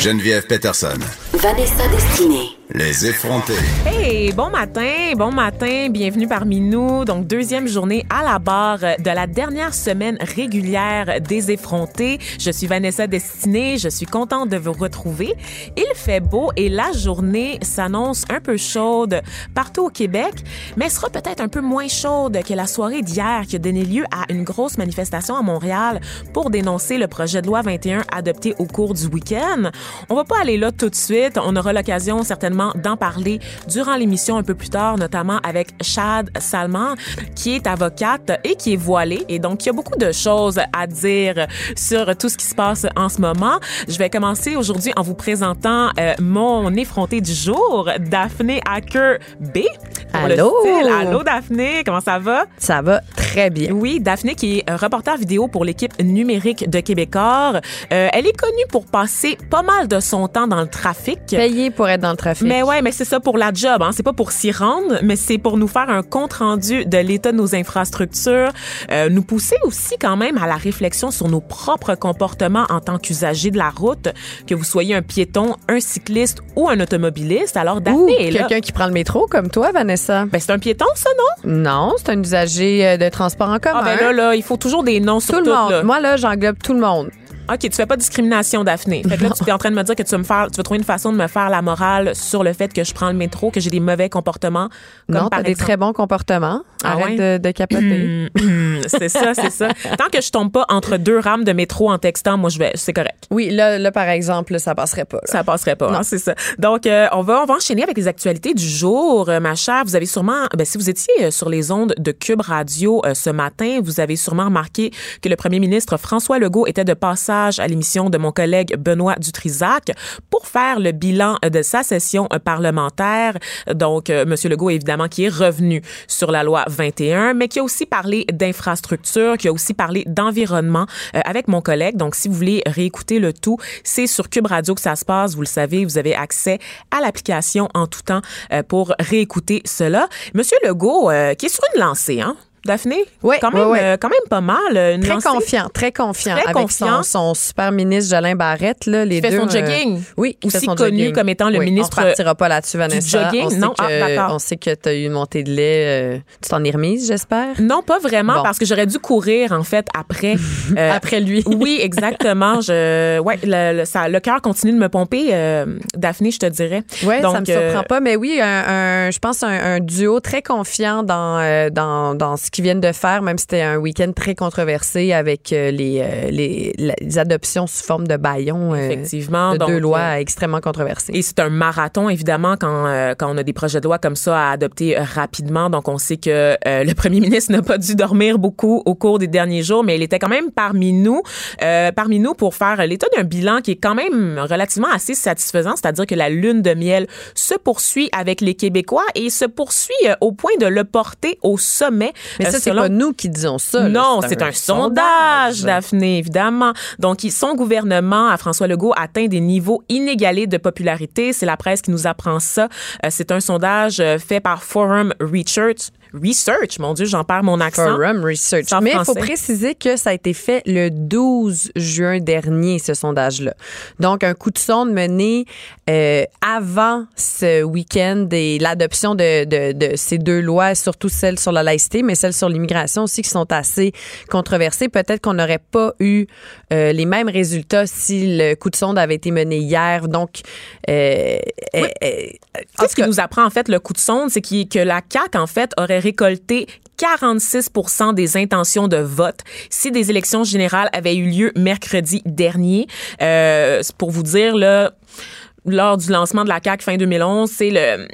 Geneviève Peterson. Vanessa Destinée. Les effrontés. Hey, bon matin, bon matin, bienvenue parmi nous. Donc, deuxième journée à la barre de la dernière semaine régulière des effrontés. Je suis Vanessa Destinée, je suis contente de vous retrouver. Il fait beau et la journée s'annonce un peu chaude partout au Québec, mais sera peut-être un peu moins chaude que la soirée d'hier qui a donné lieu à une grosse manifestation à Montréal pour dénoncer le projet de loi 21 adopté au cours du week-end. On va pas aller là tout de suite. On aura l'occasion certainement d'en parler durant l'émission un peu plus tard, notamment avec Chad Salman, qui est avocate et qui est voilée. Et donc, il y a beaucoup de choses à dire sur tout ce qui se passe en ce moment. Je vais commencer aujourd'hui en vous présentant euh, mon effronté du jour, Daphné Hacker B. Allô? Allô, Daphné. Comment ça va? Ça va très bien. Oui, Daphné qui est euh, reporter vidéo pour l'équipe numérique de Québécois. Euh, elle est connue pour passer pas mal de son temps dans le trafic. Payé pour être dans le trafic. Mais ouais, mais c'est ça pour la job, hein. C'est pas pour s'y rendre, mais c'est pour nous faire un compte rendu de l'état de nos infrastructures, euh, nous pousser aussi quand même à la réflexion sur nos propres comportements en tant qu'usagers de la route, que vous soyez un piéton, un cycliste ou un automobiliste. Alors Daphné quelqu'un qui prend le métro comme toi, Vanessa. Ben c'est un piéton ça, non? Non, c'est un usager euh, de transport en commun. Ah ben là là, il faut toujours des noms sur tout le monde. là. Moi, là, j'englobe tout le monde. OK, tu fais pas de discrimination, Daphné. Fait que là, tu es en train de me dire que tu vas me faire, tu vas trouver une façon de me faire la morale sur le fait que je prends le métro, que j'ai des mauvais comportements. Comme non, t'as des très bons comportements. Ah Arrête ouais? de, de capoter. Hum, c'est ça, c'est ça. Tant que je tombe pas entre deux rames de métro en textant, moi, je vais, c'est correct. oui, là, là, par exemple, ça passerait pas. là. Ça passerait pas, hein, c'est ça. Donc, euh, on va on va enchaîner avec les actualités du jour, Euh, ma chère. Vous avez sûrement, ben, si vous étiez euh, sur les ondes de Cube Radio euh, ce matin, vous avez sûrement remarqué que le premier ministre François Legault était de passage à l'émission de mon collègue Benoît Dutrisac pour faire le bilan de sa session parlementaire. Donc, euh, Monsieur Legault, évidemment, qui est revenu sur la loi 21, mais qui a aussi parlé d'infrastructure, qui a aussi parlé d'environnement euh, avec mon collègue. Donc, si vous voulez réécouter le tout, c'est sur Cube Radio que ça se passe. Vous le savez, vous avez accès à l'application en tout temps euh, pour réécouter cela. Monsieur Legault, euh, qui est sur une lancée, hein? Daphné? Oui, quand même, oui, oui. euh, quand même pas mal. euh, Très lancée. confiant, très confiant. Très avec confiant. Son, son super ministre Jolin Barrette, là, les Qui fait deux. son euh, jogging. oui, qui Aussi fait son connu jogging. comme étant le Oui, ministre On repartira pas là-dessus, Vanessa. jogging? On Non, ah, que, d'accord. on sait que tu as eu une montée de lait. tu t'en es remise, j'espère? Non, pas vraiment, Bon. parce que j'aurais dû courir, en fait, après. Après lui. oui, exactement. Je, ouais, le, le, ça, le cœur continue de me pomper, Daphné, je te dirais. Oui, ça Donc, me surprend pas. Mais oui, un, un- je pense un, un duo très confiant dans, dans, dans ce qu'ils viennent de faire, même si c'était un week-end très controversé avec euh, les, euh, les, les adoptions sous forme de baillons euh, Effectivement. de donc, deux lois extrêmement controversées. Et c'est un marathon, évidemment, quand, euh, quand on a des projets de loi comme ça à adopter rapidement. Donc, on sait que euh, le premier ministre n'a pas dû dormir beaucoup au cours des derniers jours, mais il était quand même parmi nous, euh, parmi nous pour faire l'état d'un bilan qui est quand même relativement assez satisfaisant, c'est-à-dire que la lune de miel se poursuit avec les Québécois et se poursuit au point de le porter au sommet. Mais euh, ça, c'est selon- pas nous qui disons ça. non, c'est un, sondage, Daphné, évidemment. Donc, son gouvernement, à François Legault, atteint des niveaux inégalés de popularité. C'est la presse qui nous apprend ça. Euh, c'est un sondage euh, fait par Forum Research. Research, mon Dieu, j'en perds mon accent. Forum Research. Mais il faut préciser que ça a été fait le 12 juin dernier, ce sondage-là. Donc, un coup de sonde mené euh, avant ce week-end et l'adoption de, de, de ces deux lois, surtout celle sur la laïcité, mais celle sur l'immigration aussi, qui sont assez controversées. Peut-être qu'on n'aurait pas eu euh, les mêmes résultats si le coup de sonde avait été mené hier. Donc, euh, euh, euh, ce qui nous apprend, en fait, le coup de sonde, c'est que la CAQ, en fait, aurait récolté 46% des intentions de vote si des élections générales avaient eu lieu mercredi dernier. Euh, pour vous dire, là, lors du lancement de la CAQ fin 2011, c'est le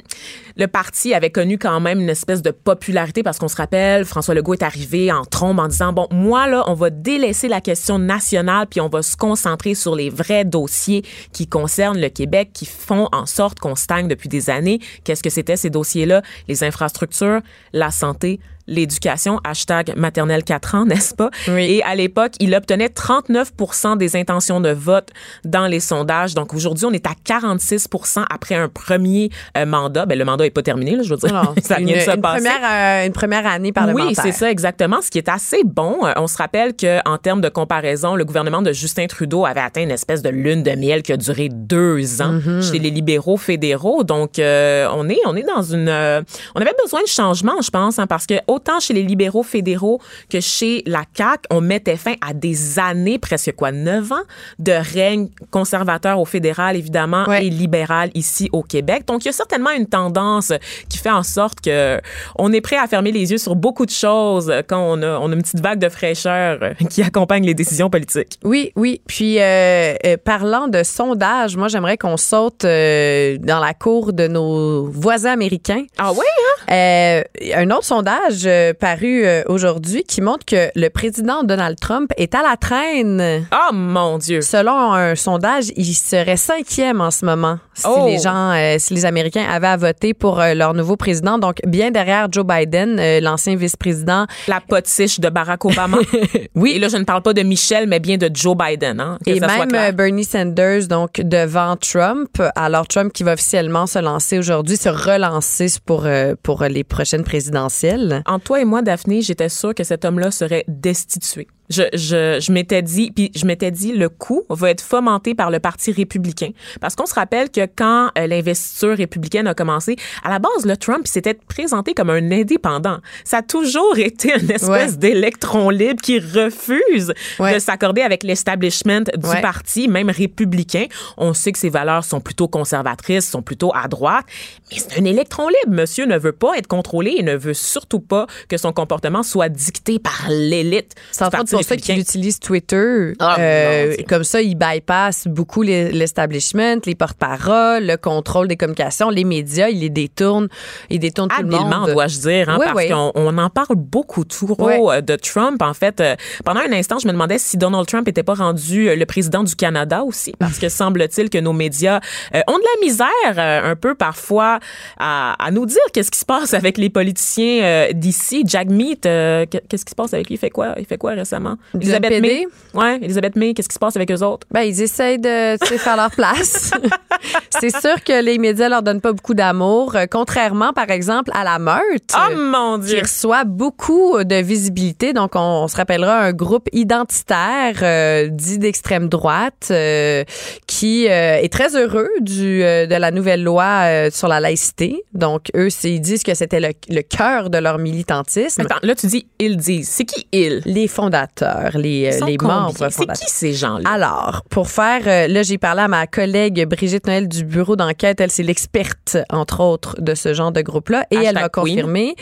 le parti avait connu quand même une espèce de popularité parce qu'on se rappelle, François Legault est arrivé en trombe en disant bon, moi là, on va délaisser la question nationale puis on va se concentrer sur les vrais dossiers qui concernent le Québec, qui font en sorte qu'on stagne depuis des années. Qu'est-ce que c'était ces dossiers-là? Les infrastructures, la santé, l'éducation, hashtag maternelle 4 ans, n'est-ce pas? Oui. Et à l'époque, il obtenait 39% des intentions de vote dans les sondages. Donc aujourd'hui, on est à 46% après un premier euh, mandat. Ben, le mandat est pas terminé, là, je veux dire. Non, ça une, vient de se une passer. première, euh, une première année parlementaire. Oui, c'est ça exactement, ce qui est assez bon. Euh, On se rappelle que en termes de comparaison, le gouvernement de Justin Trudeau avait atteint une espèce de lune de miel qui a duré deux ans Mm-hmm. chez les libéraux fédéraux. Donc, euh, on est on est dans une, on avait besoin de changement, je pense, hein, parce que autant chez les libéraux fédéraux que chez la CAQ, on mettait fin à des années, presque quoi, neuf ans de règne conservateur au fédéral évidemment Ouais. et libéral ici au Québec. Donc, il y a certainement une tendance qui fait en sorte que on est prêt à fermer les yeux sur beaucoup de choses quand on a, on a une petite vague de fraîcheur qui accompagne les décisions politiques. Oui, oui. Puis, euh, euh, parlant de sondage, moi, j'aimerais qu'on saute euh, dans la cour de nos voisins américains. Ah oui, hein? Un autre sondage euh, paru euh, aujourd'hui qui montre que le président Donald Trump est à la traîne. Oh mon Dieu. Selon un sondage, il serait cinquième en ce moment si Oh. les gens, euh, si les Américains avaient à voter pour euh, leur nouveau président. Donc, bien derrière Joe Biden, euh, l'ancien vice-président. La potiche de Barack Obama. oui. Et là, je ne parle pas de Michel, mais bien de Joe Biden. Hein, que Et ça même Bernie Sanders, donc devant Trump. Alors Trump qui va officiellement se lancer aujourd'hui, se relancer pour, pour les prochaines présidentielles. En toi et moi, Daphné, j'étais sûre que cet homme-là serait destitué. Je, je, je m'étais dit, puis je m'étais dit, le coup va être fomenté par le Parti républicain. Parce qu'on se rappelle que quand euh, l'investiture républicaine a commencé, à la base, le Trump s'était présenté comme un indépendant. Ça a toujours été une espèce Ouais. d'électron libre qui refuse Ouais. de s'accorder avec l'establishment du Ouais. parti, même républicain. On sait que ses valeurs sont plutôt conservatrices, sont plutôt à droite, mais c'est un électron libre. Monsieur ne veut pas être contrôlé et ne veut surtout pas que son comportement soit dicté par l'élite. Du Parti qu'il républicain. utilise Twitter. Ah, Euh, comme ça, il bypass beaucoup les- l'establishment, les porte-paroles, le contrôle des communications, les médias. Il les détourne. Il détourne tout le monde. dois-je dire, hein, Oui, parce oui. qu'on on en parle beaucoup trop euh, de Trump. En fait, euh, pendant un instant, je me demandais si Donald Trump était pas rendu euh, le président du Canada aussi, parce que semble-t-il que nos médias euh, ont de la misère un peu parfois à, à nous dire qu'est-ce qui se passe avec les politiciens d'ici. Jack Meat, qu'est-ce qui se passe avec lui? Il fait quoi? Il fait quoi récemment? Du Elisabeth? May. Ouais, Elisabeth May, qu'est-ce qui se passe avec eux autres? Ben, ils essayent de faire leur place. c'est sûr que les médias leur donnent pas beaucoup d'amour, euh, contrairement, par exemple, à la meute. Oh mon qui Dieu! reçoit beaucoup de visibilité. Donc, on, on se rappellera un groupe identitaire euh, dit d'extrême droite euh, qui euh, est très heureux du, de la nouvelle loi sur la laïcité. Donc, eux, ils disent que c'était le, le cœur de leur militantisme. Attends, là, tu dis ils disent. C'est qui ils? Les fondateurs, les, euh, les membres C'est fondateurs. qui ces gens-là? Alors, pour faire, euh, là, j'ai parlé à ma collègue Brigitte Noël du bureau d'enquête. Elle, c'est l'experte, entre autres, de ce genre de groupe-là. Et elle m'a confirmé.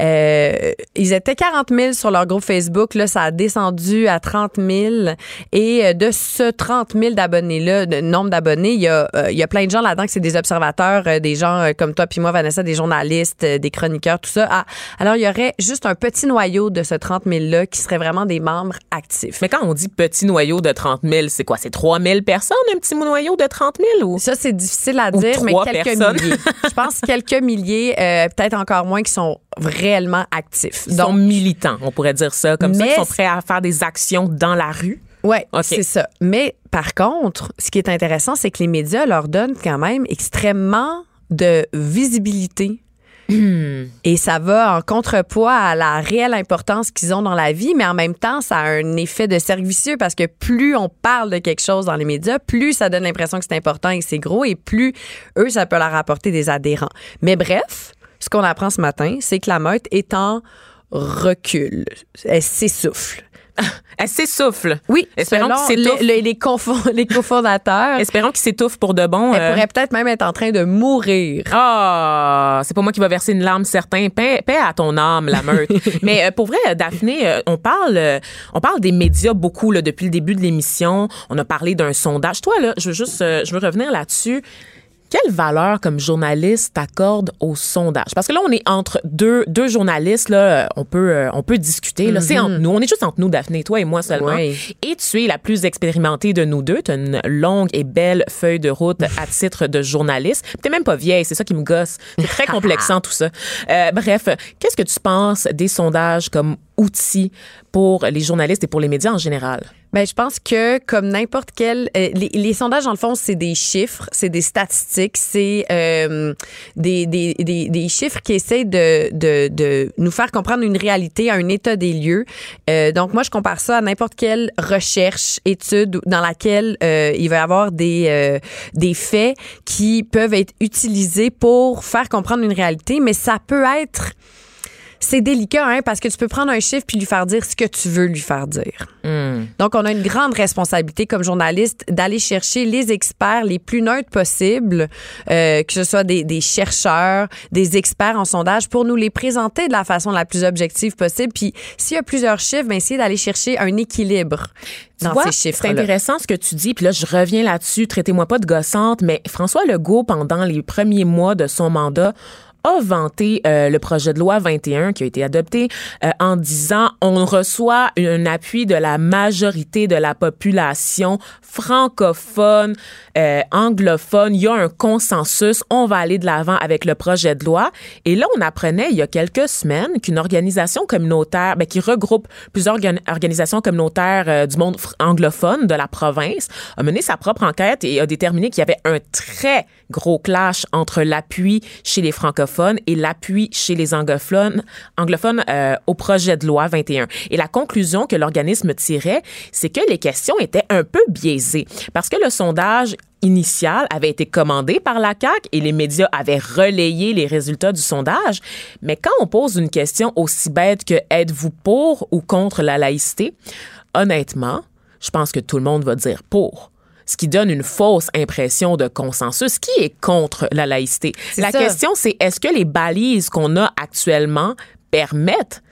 euh, ils étaient 40 000 sur leur groupe Facebook. Là, ça a descendu à 30 000. Et de ce 30 000 d'abonnés-là, de nombre d'abonnés, il y a, euh, il y a plein de gens là-dedans que c'est des observateurs, euh, des gens comme toi puis moi, Vanessa, des journalistes, des chroniqueurs, tout ça. Ah, alors, il y aurait juste un petit noyau de ce 30 000-là qui serait vraiment des membres actifs. Mais quand on dit petit noyau de 30 000, c'est quoi? C'est 3 000 personnes, un petit noyau de 30 000? Ou... Ça, c'est difficile à dire, mais quelques personnes. milliers. Je pense quelques milliers, euh, peut-être encore moins, qui sont réellement actifs. Ils sont Donc, militants, on pourrait dire ça. Comme ça, ils sont prêts à faire des actions dans la rue. OK. c'est ça. Mais par contre, ce qui est intéressant, c'est que les médias leur donnent quand même extrêmement de visibilité. Et ça va en contrepoids à la réelle importance qu'ils ont dans la vie, mais en même temps, ça a un effet de cercle vicieux parce que plus on parle de quelque chose dans les médias, plus ça donne l'impression que c'est important et que c'est gros, et plus eux, ça peut leur apporter des adhérents. Mais bref, ce qu'on apprend ce matin, c'est que la meute est en recul. Elle s'essouffle. Elle s'essouffle. Oui, Espérons selon qu'il s'étouffe. le- le- les, les cofondateurs. Espérons qu'il s'étouffe pour de bon. Elle euh. pourrait peut-être même être en train de mourir. Ah, c'est pas moi qui va verser une larme certain. Paix, paix à ton âme, la meute. Mais euh, pour vrai, Daphné, euh, on parle, on parle des médias beaucoup là, depuis le début de l'émission. On a parlé d'un sondage. Toi là, je veux juste, je veux revenir là-dessus. Quelle valeur comme journaliste t'accordes au sondage? Parce que là, on est entre deux, deux journalistes. Là, euh, on peut, euh, on peut discuter. Là, c'est entre nous. On est juste entre nous, Daphné, toi et moi seulement. Oui. Et tu es la plus expérimentée de nous deux. Tu as une longue et belle feuille de route à titre de journaliste. Tu même pas vieille, c'est ça qui me gosse. C'est très complexant tout ça. Euh, bref, qu'est-ce que tu penses des sondages comme outil pour les journalistes et pour les médias en général? Ben, je pense que comme n'importe quel, euh, les, les sondages dans le fond, c'est des chiffres, c'est des statistiques, c'est euh, des, des, des, des chiffres qui essayent de, de, de nous faire comprendre une réalité, un état des lieux. Euh, donc moi, je compare ça à n'importe quelle recherche, étude dans laquelle euh, il va y avoir des euh, des faits qui peuvent être utilisés pour faire comprendre une réalité, mais ça peut être c'est délicat, hein, parce que tu peux prendre un chiffre puis lui faire dire ce que tu veux lui faire dire. Donc, on a une grande responsabilité comme journaliste d'aller chercher les experts les plus neutres possibles, euh, que ce soit des, des chercheurs, des experts en sondage, pour nous les présenter de la façon la plus objective possible. Puis, s'il y a plusieurs chiffres, ben, essayer d'aller chercher un équilibre dans vois, ces C'est chiffres-là. intéressant ce que tu dis. Puis là, je reviens là-dessus. Traitez-moi pas de gossante, mais François Legault, pendant les premiers mois de son mandat, a vanté euh, le projet de loi 21 qui a été adopté euh, en disant on reçoit un appui de la majorité de la population francophone, euh, anglophone. Il y a un consensus. On va aller de l'avant avec le projet de loi. Et là, on apprenait il y a quelques semaines qu'une organisation communautaire, ben, qui regroupe plusieurs organ- organisations communautaires du monde anglophone de la province, a mené sa propre enquête et a déterminé qu'il y avait un très gros clash entre l'appui chez les francophones et l'appui chez les anglophones, euh, au projet de loi 21. Et la conclusion que l'organisme tirait, c'est que les questions étaient un peu biaisées parce que le sondage initial avait été commandé par la CAQ et les médias avaient relayé les résultats du sondage. Mais quand on pose une question aussi bête que êtes-vous pour ou contre la laïcité, honnêtement, je pense que tout le monde va dire pour. Ce qui donne une fausse impression de consensus. Qui est contre la laïcité? La ça. question, c'est est-ce que les balises qu'on a actuellement permettent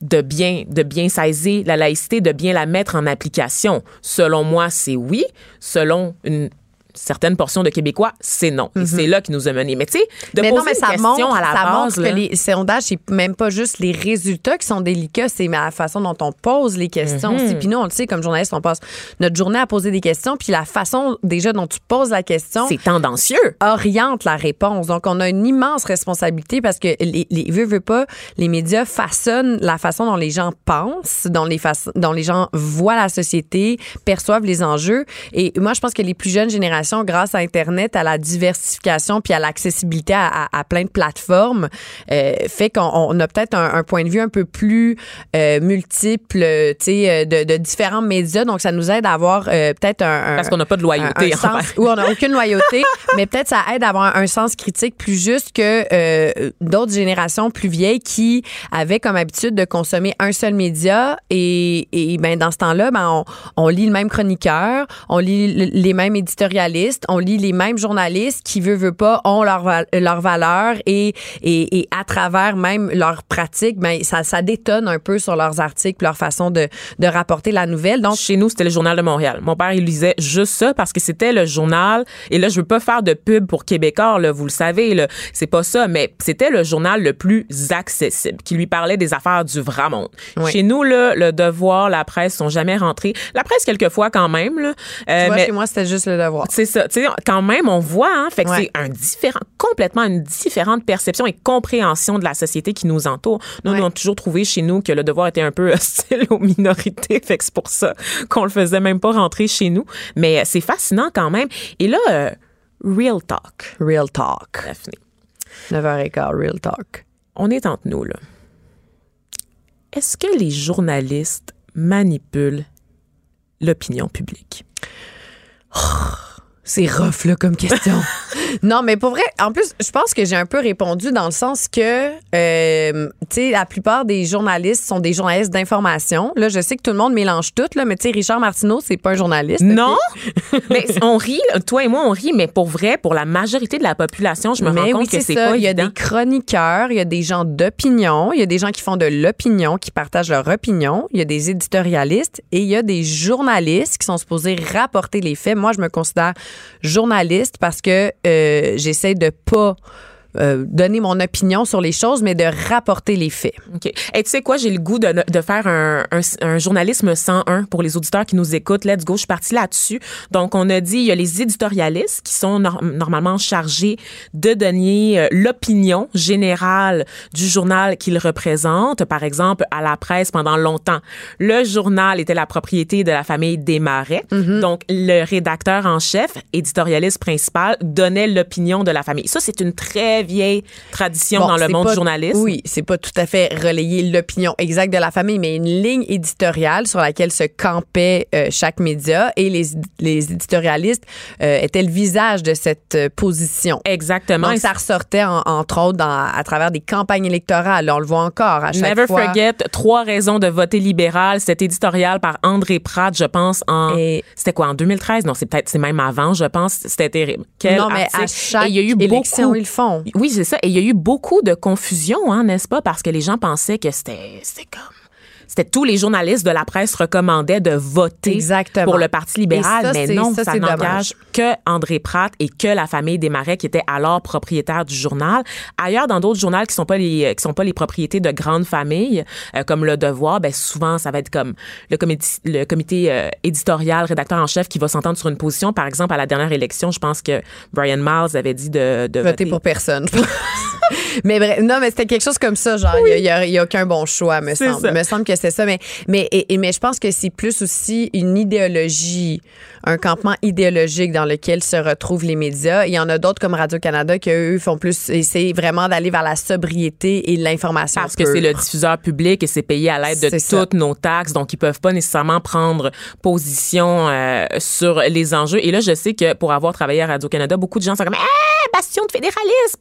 de bien, de bien saisir la laïcité, de bien la mettre en application? Selon moi, c'est oui. Selon une certaine portion de Québécois, c'est non. Et c'est là qui nous a menés. Mais tu sais, de Mhm. mais poser non, mais une ça question montre, à la ça base, montre là, que les sondages, c'est même pas juste les résultats qui sont délicats, c'est la façon dont on pose les questions Mhm. aussi. Puis nous, on le sait, comme journaliste, on passe notre journée à poser des questions, puis la façon déjà dont tu poses la question c'est tendancieux. oriente la réponse. Donc, on a une immense responsabilité parce que les, les veut, veut pas, les médias façonnent la façon dont les gens pensent, dont les, dont les gens voient la société, perçoivent les enjeux. Et moi, je pense que les plus jeunes générations, grâce à Internet, à la diversification puis à l'accessibilité à, à- à plein de plateformes, euh, fait qu'on on a peut-être un, un point de vue un peu plus euh, multiple, tu sais, euh, de, de différents médias. Donc, ça nous aide à avoir euh, peut-être un, un- Parce qu'on n'a pas de loyauté un, sens où on n'a aucune loyauté, mais peut-être ça aide à avoir un sens critique plus juste que d'autres générations plus vieilles qui avaient comme habitude de consommer un seul média et, et ben dans ce temps-là, ben on, on lit le même chroniqueur, on lit le- les mêmes éditorialistes, on lit les mêmes journalistes qui veut veut pas ont leur leur valeur et, et et à travers même leurs pratiques, ben ça ça détonne un peu sur leurs articles, leur façon de de rapporter la nouvelle. Donc Chez nous, c'était le journal de Montréal. Mon père, il lisait juste ça parce que c'était le journal. Et là, je veux pas faire de pub pour Québécois, là, vous le savez, là. C'est pas ça, mais c'était le journal le plus accessible, qui lui parlait des affaires du vrai monde. Oui. Chez nous, là, le devoir, la presse sont jamais rentrés. La presse, quelquefois, quand même, là. Euh, tu vois, mais- chez moi, c'était juste le devoir. c'est ça. Tu sais, quand même, on voit, hein. Fait que Ouais. c'est un différent, complètement une différente perception et compréhension de la société qui nous entoure. Nous, Ouais. nous, on a toujours trouvé chez nous que le devoir était un peu hostile aux minorités. Fait que c'est pour ça qu'on le faisait même pas rentrer chez nous. Mais euh, c'est fascinant quand même. Et là, euh, real talk, Real talk. Daphné. 9h15, real talk. On est entre nous, là. Est-ce que les journalistes manipulent l'opinion publique? C'est rough, là, comme question. non, mais pour vrai, en plus, je pense que j'ai un peu répondu dans le sens que, euh, tu sais, la plupart des journalistes sont des journalistes d'information. Là, je sais que tout le monde mélange tout, là, mais tu sais, Richard Martineau, c'est pas un journaliste. Non, mais on rit, toi et moi, on rit, mais pour vrai, pour la majorité de la population, je me Mais rends oui, compte que c'est pas Il y a des chroniqueurs, il y a des gens d'opinion, il y a des gens qui font de l'opinion, qui partagent leur opinion, il y a des éditorialistes et il y a des journalistes qui sont supposés rapporter les faits. Moi, je me considère journaliste parce que euh, j'essaie de pas euh, donner mon opinion sur les choses, mais de rapporter les faits. OK. Et tu sais quoi, j'ai le goût de, de faire un, un, un journalisme 101 pour les auditeurs qui nous écoutent. Let's go, je suis partie là-dessus. Donc, on a dit, il y a les éditorialistes qui sont nor- normalement chargés de donner euh, l'opinion générale du journal qu'ils représentent. Par exemple, à la presse, pendant longtemps, le journal était la propriété de la famille Desmarais. Donc, le rédacteur en chef, éditorialiste principal, donnait l'opinion de la famille. Ça, c'est une très vieille tradition Bon, dans le monde pas- du journalisme. Oui, c'est pas tout à fait relayer l'opinion exacte de la famille, mais une ligne éditoriale sur laquelle se campait euh, chaque média et les, les éditorialistes euh, étaient le visage de cette euh, position. Exactement. Donc, ça ressortait, en- entre autres, dans- à travers des campagnes électorales. On le voit encore à chaque Never fois. forget trois raisons de voter libéral. C'était éditorial par André Pratt, je pense en Et- c'était quoi en 2013 Non, c'est peut-être c'est même avant, je pense. C'était terrible. Quel non, mais à chaque Et il y a eu élection, beaucoup. ils le font. Oui, c'est ça. Et il y a eu beaucoup de confusion, hein, n'est-ce pas? Parce que les gens pensaient que c'était c'était comme c'était tous les journalistes de la presse recommandaient de voter Exactement. pour le Parti libéral, ça, mais non, ça, n'engage que André Pratt et que la famille Desmarais qui était alors propriétaire du journal. Ailleurs, dans d'autres journaux qui sont pas les qui sont pas les propriétés de grandes familles, euh, comme Le Devoir, ben souvent ça va être comme le comité le comité euh, éditorial, rédacteur en chef qui va s'entendre sur une position. Par exemple, à la dernière élection, je pense que Brian Miles avait dit de, de Voter pour personne. mais bref, non, mais c'était quelque chose comme ça, genre, il n'y a, il y a aucun bon choix, me semble. ça. me semble que c'est ça. Mais, mais, et- et- mais je pense que c'est plus aussi une idéologie, un campement idéologique dans lequel se retrouvent les médias. Il y en a d'autres comme Radio-Canada qui, eux, font plus, essayer vraiment d'aller vers la sobriété et l'information. Parce que c'est le diffuseur public et c'est payé à l'aide de ça. toutes nos taxes, donc ils peuvent pas nécessairement prendre position euh, sur les enjeux. Et là, je sais que pour avoir travaillé à Radio Canada, beaucoup de gens sont comme ah, bastion de fédéralisme.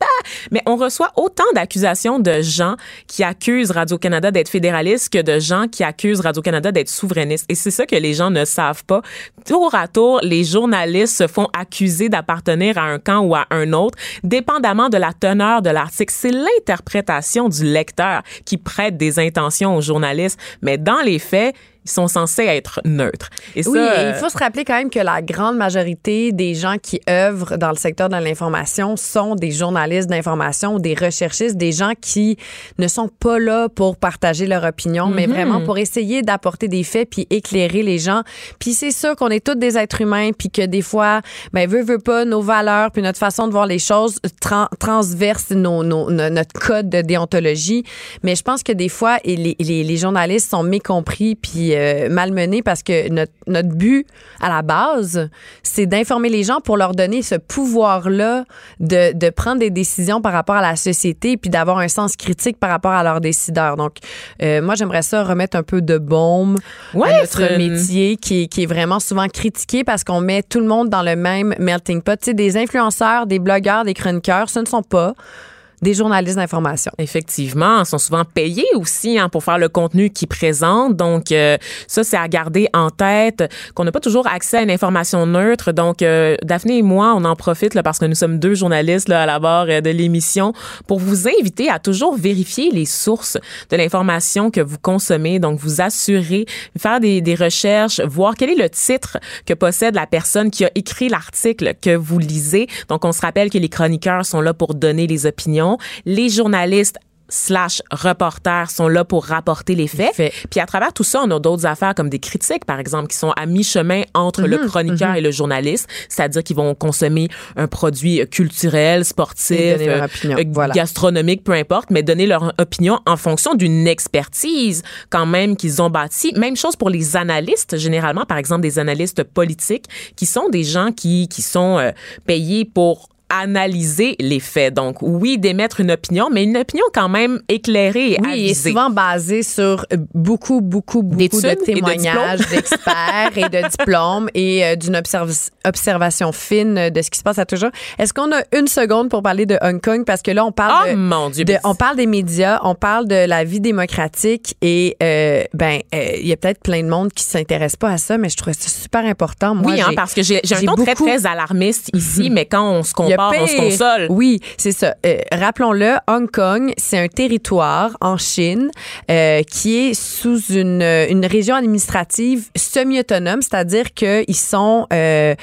Mais on reçoit autant d'accusations de gens qui accusent Radio Canada d'être fédéraliste que de gens qui accusent Radio Canada d'être souverainiste. Et c'est ça que les gens ne savent pas. Tour à tour, les journalistes se font accuser d'appartenir à un camp ou à un autre, dépendamment de la teneur de l'article. C'est l'interprétation du lecteur qui prête des intentions aux journalistes, mais dans les faits, ils sont censés être neutres. Et Oui, et euh, il faut se rappeler quand même que la grande majorité des gens qui œuvrent dans le secteur de l'information sont des journalistes d'information ou des recherchistes, des gens qui ne sont pas là pour partager leur opinion, mais Mhm. vraiment pour essayer d'apporter des faits puis éclairer les gens. Puis c'est sûr qu'on est tous des êtres humains puis que des fois, ben veut veut pas nos valeurs puis notre façon de voir les choses tran- transverse nos, nos- no- notre code de déontologie. Mais je pense que des fois, les, les journalistes sont mécompris puis euh, malmenés parce que notre, notre but à la base, c'est d'informer les gens pour leur donner ce pouvoir-là de, de prendre des décisions par rapport à la société puis d'avoir un sens critique par rapport à leurs décideurs. Donc, euh, moi, j'aimerais ça remettre un peu de baume Ouais, à notre une- métier qui, est- qui est vraiment souvent critiqué parce qu'on met tout le monde dans le même melting pot. Tu sais, des influenceurs, des blogueurs, des chroniqueurs, ce ne sont pas des journalistes d'information. Effectivement, ils sont souvent payés aussi hein, pour faire le contenu qu'ils présentent. Donc, euh, ça, c'est à garder en tête qu'on n'a pas toujours accès à une information neutre. Donc, euh, Daphné et moi, on en profite là, parce que nous sommes deux journalistes là, à la barre euh, de l'émission pour vous inviter à toujours vérifier les sources de l'information que vous consommez. Donc, vous assurer, faire des, des recherches, voir quel est le titre que possède la personne qui a écrit l'article que vous lisez. Donc, on se rappelle que les chroniqueurs sont là pour donner les opinions. Les journalistes slash reporters sont là pour rapporter les faits. Puis à travers tout ça, on a d'autres affaires comme des critiques, par exemple, qui sont à mi-chemin entre le chroniqueur et le journaliste, c'est-à-dire qu'ils vont consommer un produit culturel, sportif, euh, euh, Voilà. gastronomique, peu importe, mais donner leur opinion en fonction d'une expertise quand même qu'ils ont bâtie. Même chose pour les analystes, généralement, par exemple, des analystes politiques, qui sont des gens qui, qui sont euh, payés pour analyser les faits. Donc, oui, d'émettre une opinion, mais une opinion quand même éclairée et Oui, et souvent basée sur beaucoup, beaucoup, beaucoup de témoignages d'experts et de diplômes et euh, d'une observ- observation fine de ce qui se passe à toujours. Est-ce qu'on a une seconde pour parler de Hong Kong? Parce que là, on parle Oh de, mon Dieu. de- on parle des médias, on parle de la vie démocratique et euh, ben euh, il y a peut-être plein de monde qui s'intéresse pas à ça, mais je trouve ça super important. Moi, oui, hein, parce que j'ai un ton très, beaucoup- très alarmiste ici, mais quand on se il on se console. Oui, c'est ça. Euh, Rappelons-le, Hong Kong, c'est un territoire en Chine euh, qui est sous une, une région administrative semi-autonome, c'est-à-dire qu'ils sont, euh,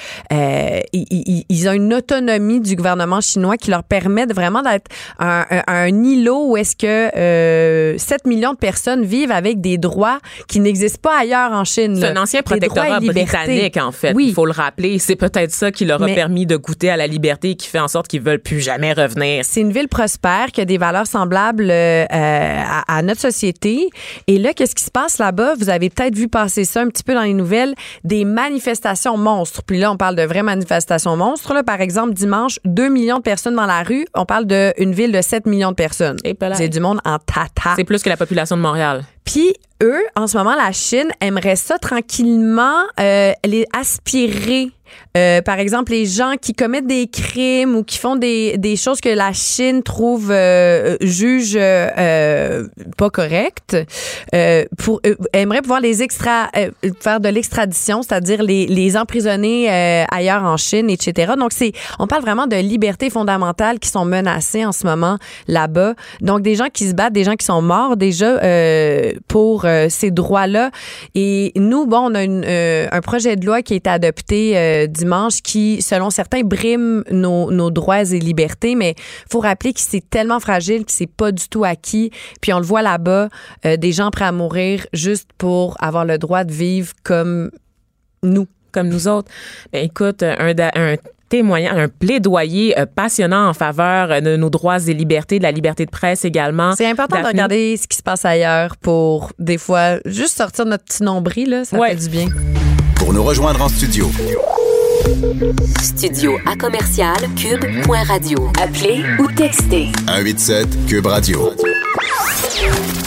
ils, ont une autonomie du gouvernement chinois qui leur permet de vraiment d'être un, un- un îlot où est-ce que euh, 7 millions de personnes vivent avec des droits qui n'existent pas ailleurs en Chine. C'est un ancien protectorat britannique, en fait. Oui. Il faut le rappeler. C'est peut-être ça qui leur a Mais- permis de goûter à la liberté qui fait en sorte qu'ils veulent plus jamais revenir. C'est une ville prospère qui a des valeurs semblables euh, à, à notre société. Et là, qu'est-ce qui se passe là-bas? Vous avez peut-être vu passer ça un petit peu dans les nouvelles, des manifestations monstres. Puis là, on parle de vraies manifestations monstres. Là. Par exemple, dimanche, 2 millions de personnes dans la rue. On parle d'une ville de 7 millions de personnes. C'est du monde en tata. C'est plus que la population de Montréal. Puis eux, en ce moment, la Chine aimerait ça tranquillement euh, les aspirer. Euh, par exemple, les gens qui commettent des crimes ou qui font des, des choses que la Chine trouve euh, juge euh, euh, pas correctes, euh, pour euh, aimerait pouvoir les extra euh, faire de l'extradition, c'est-à-dire les, les emprisonner euh, ailleurs en Chine, etc. Donc c'est on parle vraiment de libertés fondamentales qui sont menacées en ce moment là-bas. Donc des gens qui se battent, des gens qui sont morts déjà euh, pour euh, ces droits-là. Et nous, bon, on a euh, un projet de loi qui été adopté euh, dimanche qui, selon certains, brime nos, nos droits et libertés, mais faut rappeler que c'est tellement fragile que c'est pas du tout acquis. Puis on le voit là-bas, euh, des gens prêts à mourir juste pour avoir le droit de vivre comme nous. comme nous autres. Ben, écoute, un, témoignage, un plaidoyer euh, passionnant en faveur euh, de nos droits et libertés, de la liberté de presse également. C'est important de regarder ce qui se passe ailleurs pour, des fois, juste sortir notre petit nombril, là, ça Ouais. fait du bien. Pour nous rejoindre en studio, Studio à commercial cube.radio. Appelez ou textez 187 Cube Radio.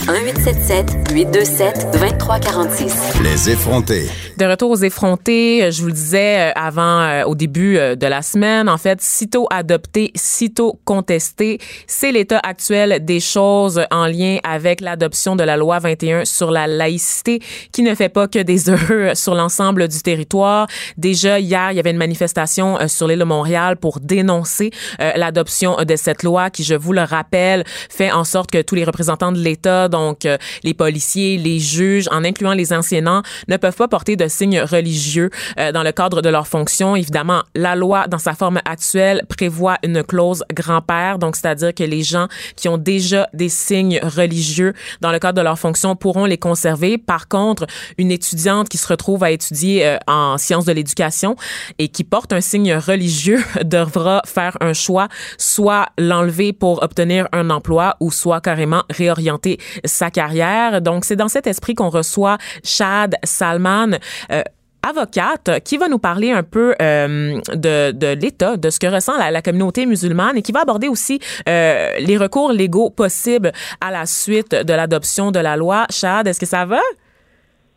1877 827 2346. Les effrontés. De retour aux effrontés, euh, je vous le disais euh, avant, euh, au début de la semaine, en fait, sitôt adopté, sitôt contesté, c'est l'état actuel des choses en lien avec l'adoption de la loi 21 sur la laïcité, qui ne fait pas que des heureux sur l'ensemble du territoire. Déjà hier, il y avait une manifestation sur l'île de Montréal pour dénoncer euh, l'adoption de cette loi, qui, je vous le rappelle, fait en sorte que tous les représentants de l'État, donc euh, les policiers, les juges, en incluant les enseignants, ne peuvent pas porter de signes religieux euh, dans le cadre de leur fonction. Évidemment, la loi, dans sa forme actuelle, prévoit une clause grand-père, donc c'est-à-dire que les gens qui ont déjà des signes religieux dans le cadre de leur fonction pourront les conserver. Par contre, une étudiante qui se retrouve à étudier euh, en sciences de l'éducation et qui porte un signe religieux devra faire un choix, soit l'enlever pour obtenir un emploi ou soit carrément réorienter sa carrière. Donc, c'est dans cet esprit qu'on reçoit Chad Salman. euh, avocate qui va nous parler un peu euh, de, de l'État, de ce que ressent la, la communauté musulmane et qui va aborder aussi euh, les recours légaux possibles à la suite de l'adoption de la loi. Chad, est-ce que ça va?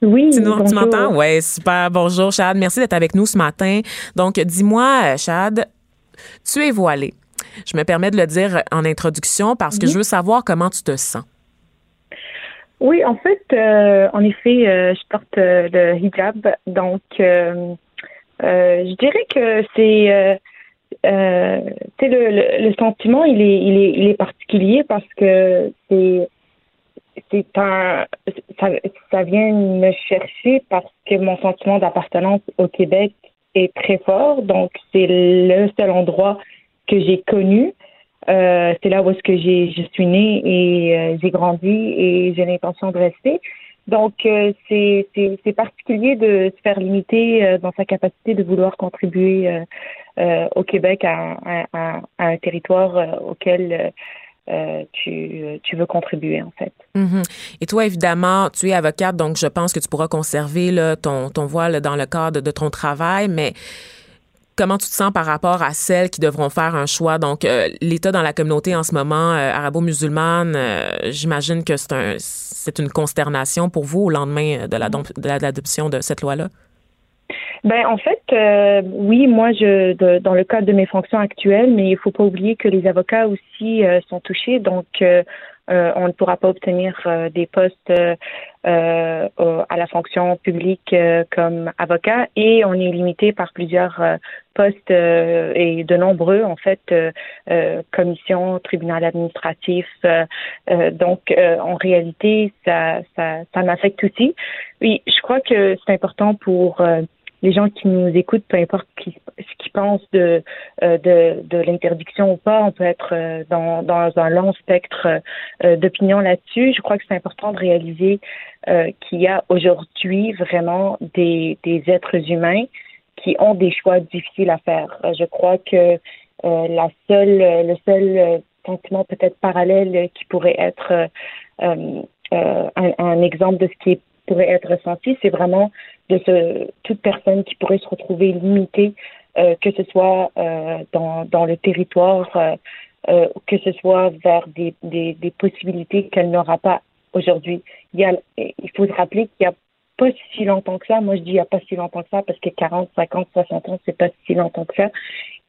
Oui, Tu, nous- tu m'entends? Oui, super. Bonjour, Chad. Merci d'être avec nous ce matin. Donc, dis-moi, Chad, tu es voilée. Je me permets de le dire en introduction parce que je veux savoir comment tu te sens. Oui, en fait, euh, en effet, euh, je porte euh, le hijab, donc euh, euh, je dirais que c'est, le, le, le sentiment, il est, il est, il est particulier parce que c'est, c'est un, ça, ça vient me chercher parce que mon sentiment d'appartenance au Québec est très fort, donc c'est le seul endroit que j'ai connu. Euh, c'est là où est-ce que j'ai, je suis née et euh, j'ai grandi et j'ai l'intention de rester. Donc, euh, c'est, c'est, c'est particulier de se faire limiter dans sa capacité de vouloir contribuer au Québec à, un territoire auquel tu, tu veux contribuer, en fait. Mhm. Et toi, évidemment, tu es avocate, donc je pense que tu pourras conserver là, ton, ton voile dans le cadre de ton travail, mais comment tu te sens par rapport à celles qui devront faire un choix? Donc, euh, l'État dans la communauté en ce moment euh, arabo-musulmane, euh, j'imagine que c'est un, c'est une consternation pour vous au lendemain de, la, de l'adoption de cette loi-là? Ben en fait, oui, moi je dans le cadre de mes fonctions actuelles, mais il faut pas oublier que les avocats aussi sont touchés. Donc on ne pourra pas obtenir euh, des postes euh, à la fonction publique comme avocat et on est limité par plusieurs postes et de nombreux en fait commissions, tribunal administratif. donc en réalité, ça, ça, ça m'affecte aussi. Oui, je crois que c'est important pour les gens qui nous écoutent, peu importe ce qu'ils pensent de, euh, de, de l'interdiction ou pas, on peut être euh, dans, dans un long spectre euh, d'opinions là-dessus. Je crois que c'est important de réaliser qu'il y a aujourd'hui vraiment des, des êtres humains qui ont des choix difficiles à faire. Je crois que la seule, le seul sentiment peut-être parallèle qui pourrait être un, un, exemple de ce qui pourrait être ressenti, c'est vraiment de ce, toute personne qui pourrait se retrouver limitée, euh, que ce soit euh, dans, dans le territoire, euh, que ce soit vers des, des, des possibilités qu'elle n'aura pas aujourd'hui. Il, y il faut se rappeler qu'il n'y a pas si longtemps que ça. Moi, je dis il n'y a pas si longtemps que ça parce que 40, 50, 60 ans, c'est pas si longtemps que ça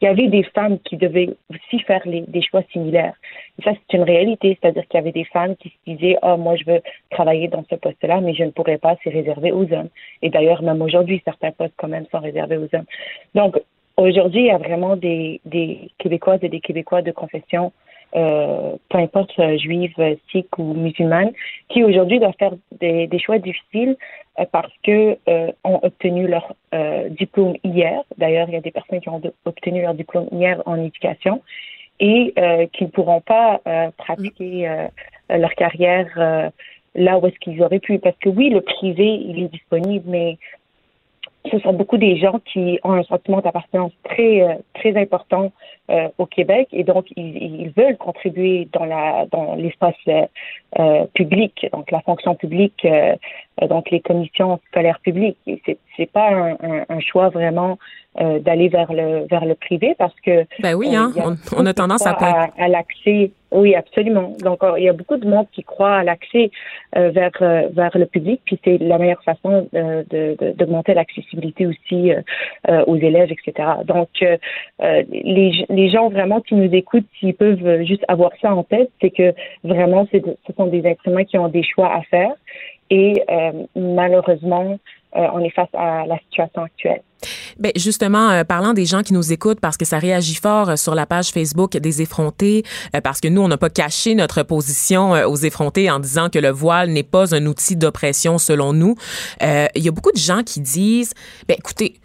il y avait des femmes qui devaient aussi faire des choix similaires. Et ça, c'est une réalité, c'est-à-dire qu'il y avait des femmes qui se disaient, oh, moi, je veux travailler dans ce poste-là, mais je ne pourrais pas, c'est réservé aux hommes. Et d'ailleurs, même aujourd'hui, certains postes quand même sont réservés aux hommes. Donc, aujourd'hui, il y a vraiment des, des Québécoises et des Québécois de confession euh, peu importe euh, juive, sikh ou musulmane, qui aujourd'hui doivent faire des, choix difficiles euh, parce que euh, ont obtenu leur diplôme hier. D'ailleurs, il y a des personnes qui ont obtenu leur diplôme hier en éducation et qui ne pourront pas pratiquer leur carrière là où est-ce qu'ils auraient pu. Parce que oui, le privé, il est disponible, mais ce sont beaucoup des gens qui ont un sentiment d'appartenance très euh, très important euh, au Québec et donc ils, ils, veulent contribuer dans la dans l'espace euh, public, donc la fonction publique, donc les commissions scolaires publiques. C'est c'est pas un, un, choix vraiment d'aller vers le vers le privé parce que ben oui hein, on, a tendance à à, à l'accès oui, absolument. Donc, il y a beaucoup de monde qui croit à l'accès euh, vers euh, vers le public, puis c'est la meilleure façon euh, d'augmenter l'accessibilité aussi aux élèves, etc. Donc, les, les gens vraiment qui nous écoutent, s'ils peuvent juste avoir ça en tête, c'est que vraiment, ce sont des êtres qui ont des choix à faire, et malheureusement, on est face à la situation actuelle. Ben justement, euh, parlant des gens qui nous écoutent, parce que ça réagit fort euh, sur la page Facebook des effrontés, euh, parce que nous, on n'a pas caché notre position aux effrontés en disant que le voile n'est pas un outil d'oppression selon nous. Il y a beaucoup de gens qui disent, ben écoutez,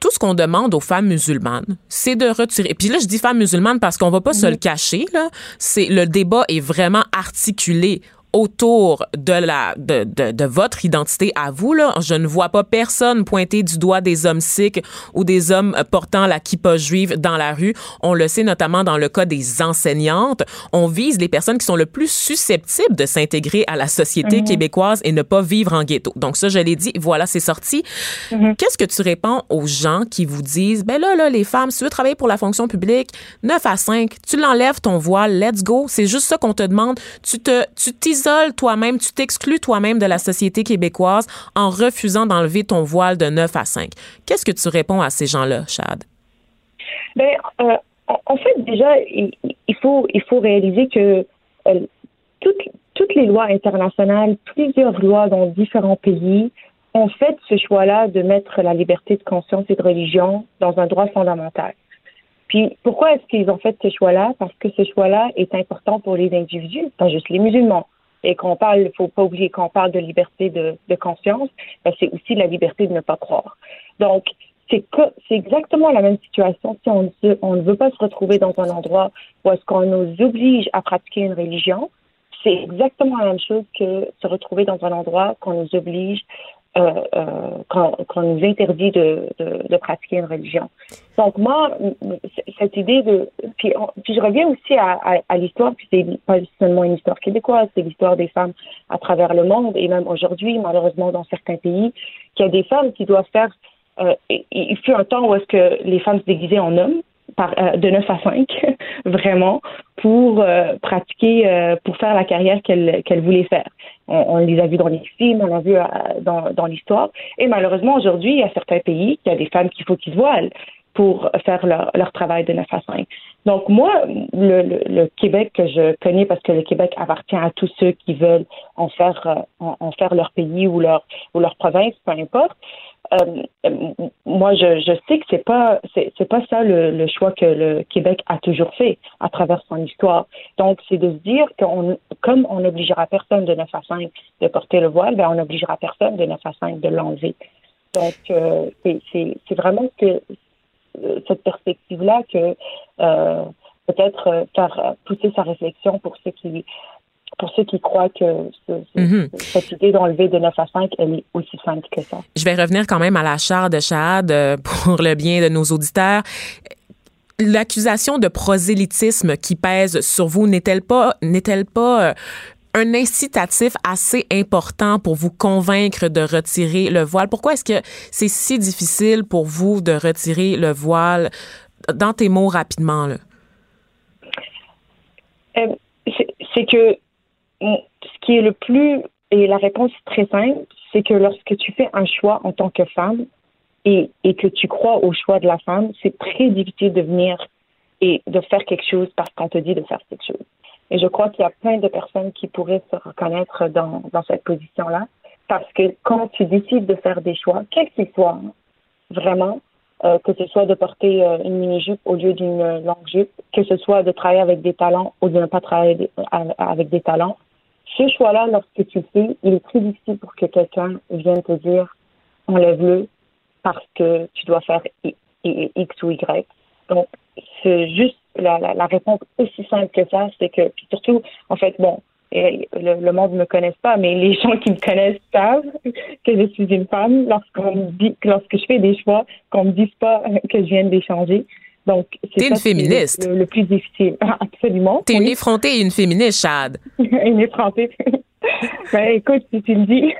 tout ce qu'on demande aux femmes musulmanes, c'est de retirer. Puis là, je dis femmes musulmanes parce qu'on va pas se le cacher. Là, c'est le débat est vraiment articulé autour de la de, de, de, votre identité à vous là. Je ne vois pas personne pointer du doigt des hommes sikhs ou des hommes portant la kippa juive dans la rue. On le sait notamment dans le cas des enseignantes. On vise les personnes qui sont le plus susceptibles de s'intégrer à la société mhm. québécoise et ne pas vivre en ghetto. Donc ça je l'ai dit voilà c'est sorti. Mhm. qu'est-ce que tu réponds aux gens qui vous disent ben là là les femmes si tu veux travailler pour la fonction publique 9 à 5 tu l'enlèves ton voile let's go. C'est juste ça qu'on te demande. Tu te tu t'isoles toi-même, tu t'exclus toi-même de la société québécoise en refusant d'enlever ton voile de 9 à 5. Qu'est-ce que tu réponds à ces gens-là, Chad? Ben, euh, en fait, déjà, il, faut, il faut réaliser que euh, toutes, toutes les lois internationales, plusieurs lois dans différents pays ont fait ce choix-là de mettre la liberté de conscience et de religion dans un droit fondamental. Puis pourquoi est-ce qu'ils ont fait ce choix-là? Parce que ce choix-là est important pour les individus, pas juste les musulmans et qu'on parle, il faut pas oublier qu'on parle de liberté de, conscience, ben c'est aussi la liberté de ne pas croire. Donc, c'est c'est exactement la même situation si on, on ne veut pas se retrouver dans un endroit où est-ce qu'on nous oblige à pratiquer une religion. C'est exactement la même chose que se retrouver dans un endroit qu'on nous oblige euh, euh, qu'on nous interdit de, de, de, pratiquer une religion. Donc moi, cette idée de... Puis, puis je reviens aussi à, à, à l'histoire, puis c'est pas seulement une histoire québécoise, c'est l'histoire des femmes à travers le monde et même aujourd'hui, malheureusement, dans certains pays, qu'il y a des femmes qui doivent faire euh, il fut un temps où est-ce que les femmes se déguisaient en hommes par, euh, de 9 à 5, vraiment, pour euh, pratiquer, euh, pour faire la carrière qu'elle qu'elle voulait faire. On, on, les a vus dans les films, on l'a vu dans, dans l'histoire. Et malheureusement, aujourd'hui, il y a certains pays, y a des femmes qu'il faut qu'ils voilent pour faire leur, leur travail de 9 à 5. Donc moi, le, le, le, Québec que je connais, parce que le Québec appartient à tous ceux qui veulent en faire, en, en faire leur pays ou leur, ou leur province, peu importe, euh, moi, je, sais que c'est pas c'est pas ça le, choix que le Québec a toujours fait à travers son histoire. Donc, c'est de se dire qu'on comme on n'obligera personne de 9 à 5 de porter le voile, ben on n'obligera personne de 9 à 5 de l'enlever. Donc, euh, c'est vraiment que cette perspective-là que euh, peut-être faire pousser sa réflexion pour ceux qui pour ceux qui croient que mhm. cette idée d'enlever de 9 à 5, elle est aussi simple que ça. Je vais revenir quand même à la charte de Chad euh, pour le bien de nos auditeurs. L'accusation de prosélytisme qui pèse sur vous n'est-elle pas, n'est-elle pas euh, un incitatif assez important pour vous convaincre de retirer le voile? Pourquoi est-ce que c'est si difficile pour vous de retirer le voile? Dans tes mots rapidement, là. Euh, c'est que ce qui est le plus, et la réponse très simple, c'est que lorsque tu fais un choix en tant que femme et, que tu crois au choix de la femme, c'est très difficile de venir et de faire quelque chose parce qu'on te dit de faire quelque chose. Et je crois qu'il y a plein de personnes qui pourraient se reconnaître dans, cette position-là. Parce que quand tu décides de faire des choix, quels qu'ils soient, vraiment, euh, que ce soit de porter euh, une mini-jupe au lieu d'une longue jupe, que ce soit de travailler avec des talents ou de ne pas travailler avec des talents, ce choix-là, lorsque tu le fais, il est très difficile pour que quelqu'un vienne te dire enlève-le parce que tu dois faire X ou Y. Donc, c'est juste la, la, réponse aussi simple que ça, c'est que, puis surtout, en fait, bon, le, monde ne me connaisse pas, mais les gens qui me connaissent savent que je suis une femme lorsqu'on me dit, lorsque je fais des choix, qu'on me dise pas que je viens d'échanger. Donc, c'est une féministe. Le, plus difficile. Absolument. T'es une effrontée et une féministe, Chad. une effrontée. ben, écoute, si tu le dis.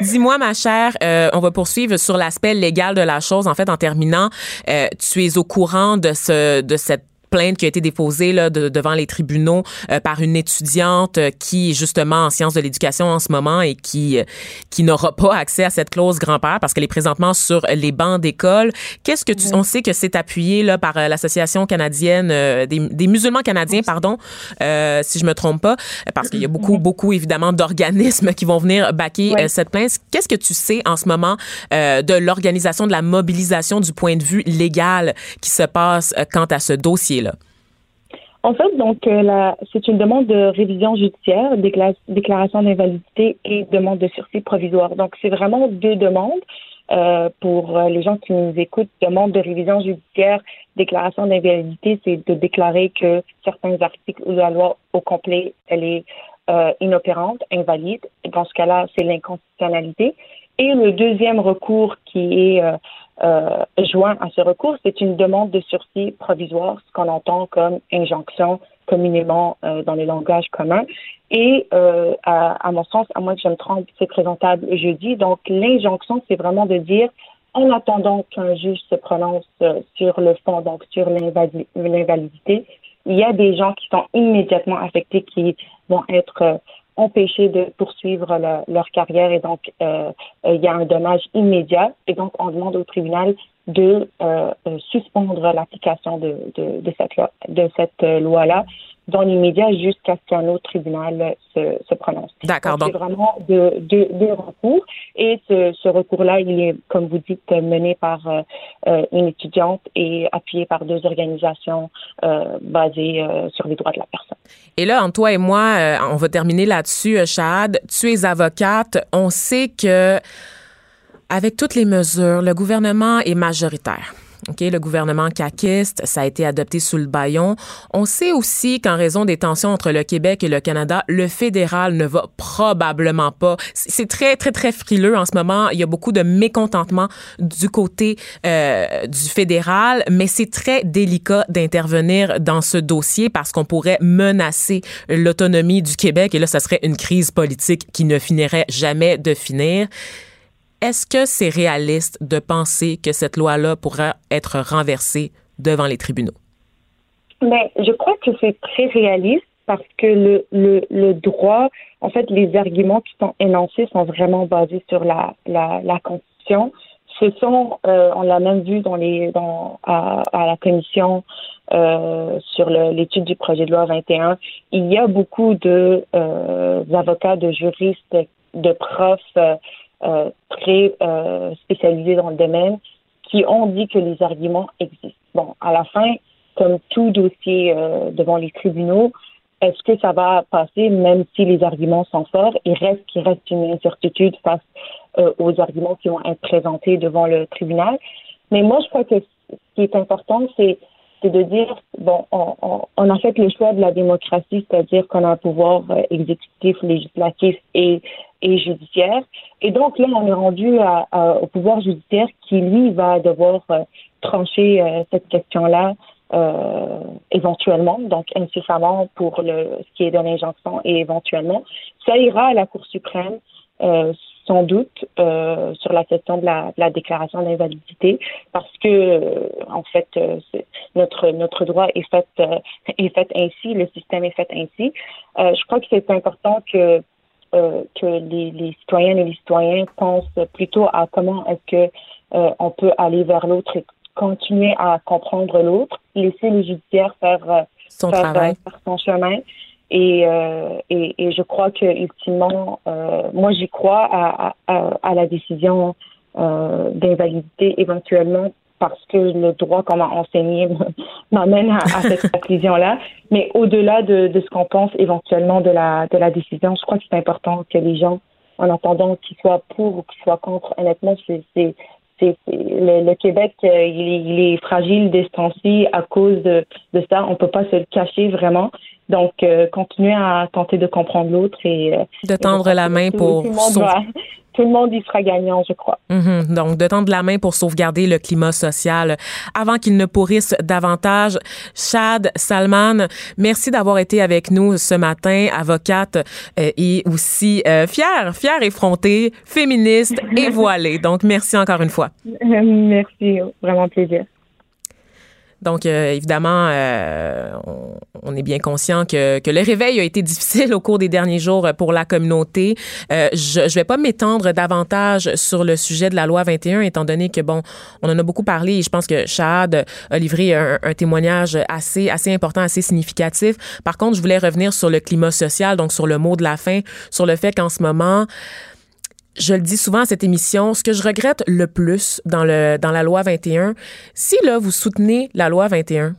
Dis-moi, ma chère, euh, on va poursuivre sur l'aspect légal de la chose. En fait, en terminant, euh, tu es au courant de ce, de cette plainte qui a été déposée là, devant les tribunaux euh, par une étudiante euh, qui est justement en sciences de l'éducation en ce moment et qui, euh, qui n'aura pas accès à cette clause grand-père parce qu'elle est présentement sur les bancs d'école. Qu'est-ce que tu, on sait que c'est appuyé là, par l'association canadienne des, des, musulmans canadiens, pardon, si je me trompe pas, parce qu'il y a beaucoup, beaucoup évidemment d'organismes qui vont venir baquer cette plainte. Qu'est-ce que tu sais en ce moment de l'organisation de la mobilisation du point de vue légal qui se passe quant à ce En fait, donc, euh, c'est une demande de révision judiciaire, déclaration d'invalidité et demande de sursis provisoire. Donc, c'est vraiment deux demandes. Euh, pour euh, les gens qui nous écoutent, demande de révision judiciaire, déclaration d'invalidité, c'est de déclarer que certains articles de la loi au complet, elle est inopérante, invalide. Dans ce cas-là, c'est l'inconstitutionnalité. Et le deuxième recours qui est joint à ce recours, c'est une demande de sursis provisoire, ce qu'on entend comme injonction communément euh, dans les langages communs. Et euh, à, mon sens, à moins que je me trompe, c'est présentable jeudi. Donc l'injonction, c'est vraiment de dire, en attendant qu'un juge se prononce euh, sur le fond, donc sur l'invalidité, il y a des gens qui sont immédiatement affectés, qui vont être empêcher de poursuivre leur carrière et donc euh, euh, il y a un dommage immédiat et donc on demande au tribunal de euh, suspendre l'application de, cette loi, de cette loi-là dans l'immédiat jusqu'à ce qu'un autre tribunal se, se prononce. D'accord. Donc, c'est vraiment deux de, de recours. Et ce, ce recours-là, il est, comme vous dites, mené par euh, euh, une étudiante et appuyé par deux organisations euh, basées euh, sur les droits de la personne. Et là, entre toi et moi, euh, on va terminer là-dessus, Chad. Tu es avocate. On sait que avec toutes les mesures, le gouvernement est majoritaire. OK, le gouvernement caquiste, ça a été adopté sous le baillon. On sait aussi qu'en raison des tensions entre le Québec et le Canada, le fédéral ne va probablement pas. C'est très, très, très frileux en ce moment. Il y a beaucoup de mécontentement du côté euh, du fédéral, mais c'est très délicat d'intervenir dans ce dossier parce qu'on pourrait menacer l'autonomie du Québec et là, ça serait une crise politique qui ne finirait jamais de finir. Est-ce que c'est réaliste de penser que cette loi-là pourra être renversée devant les tribunaux? Mais je crois que c'est très réaliste parce que le, le, droit, en fait, les arguments qui sont énoncés sont vraiment basés sur la, la, la Constitution. Ce sont, euh, on l'a même vu dans les, dans, à, à la commission euh, sur l'étude du projet de loi 21, il y a beaucoup de euh, avocats, de juristes, de profs euh, très spécialisés dans le domaine qui ont dit que les arguments existent. Bon, à la fin, comme tout dossier devant les tribunaux, est-ce que ça va passer même si les arguments sont forts? Il reste qu'il reste une incertitude face euh, aux arguments qui vont être présentés devant le tribunal. Mais moi, je crois que ce qui est important, c'est de dire, bon, on, on, on, a fait le choix de la démocratie, c'est-à-dire qu'on a un pouvoir euh, exécutif, législatif et, et judiciaire. Et donc là, on est rendu à, au pouvoir judiciaire qui, lui, va devoir euh, trancher cette question-là euh, éventuellement, donc incessamment pour le, ce qui est de l'injonction et éventuellement. Ça ira à la Cour suprême, euh, sans doute, euh, sur la question de la, de la déclaration d'invalidité, parce que, euh, en fait, euh, notre, notre droit est fait, est fait ainsi, le système est fait ainsi. je crois que c'est important que que les, les, citoyennes et les citoyens pensent plutôt à comment est-ce que on peut aller vers l'autre continuer à comprendre l'autre, laisser le judiciaire faire euh, son travail, euh, faire son chemin. Et, euh, et, et, je crois que ultimement, euh, moi j'y crois à, à, à, la décision euh, d'invalidité éventuellement parce que le droit qu'on m'a enseigné m'amène à, à, cette conclusion-là. Mais au-delà de, de ce qu'on pense éventuellement de la de la décision, je crois que c'est important que les gens, en entendant qu'ils soient pour ou qu'ils soient contre, honnêtement, c'est c'est le, Québec, euh, il, est, fragile des temps-ci à cause de, ça. On peut pas se le cacher vraiment. Donc, euh, continuer à tenter de comprendre l'autre et euh, de tendre la main pour tout le monde y sera gagnant, je crois. Mm-hmm. Donc, de tendre la main pour sauvegarder le climat social avant qu'il ne pourrisse davantage. Chad Salman, merci d'avoir été avec nous ce matin, avocate euh, et aussi euh, fière, fière effrontée, féministe et voilée. Donc, merci encore une fois. merci, vraiment plaisir. Donc, euh, évidemment, euh, on, est bien conscient que, que, le réveil a été difficile au cours des derniers jours pour la communauté. Euh, je ne vais pas m'étendre davantage sur le sujet de la loi 21, étant donné que, bon, on en a beaucoup parlé et je pense que Chad a livré un, un témoignage assez, assez important, assez significatif. Par contre, je voulais revenir sur le climat social, donc sur le mot de la fin, sur le fait qu'en ce moment, je le dis souvent à cette émission, ce que je regrette le plus dans, le, dans la loi 21, si là, vous soutenez la loi 21,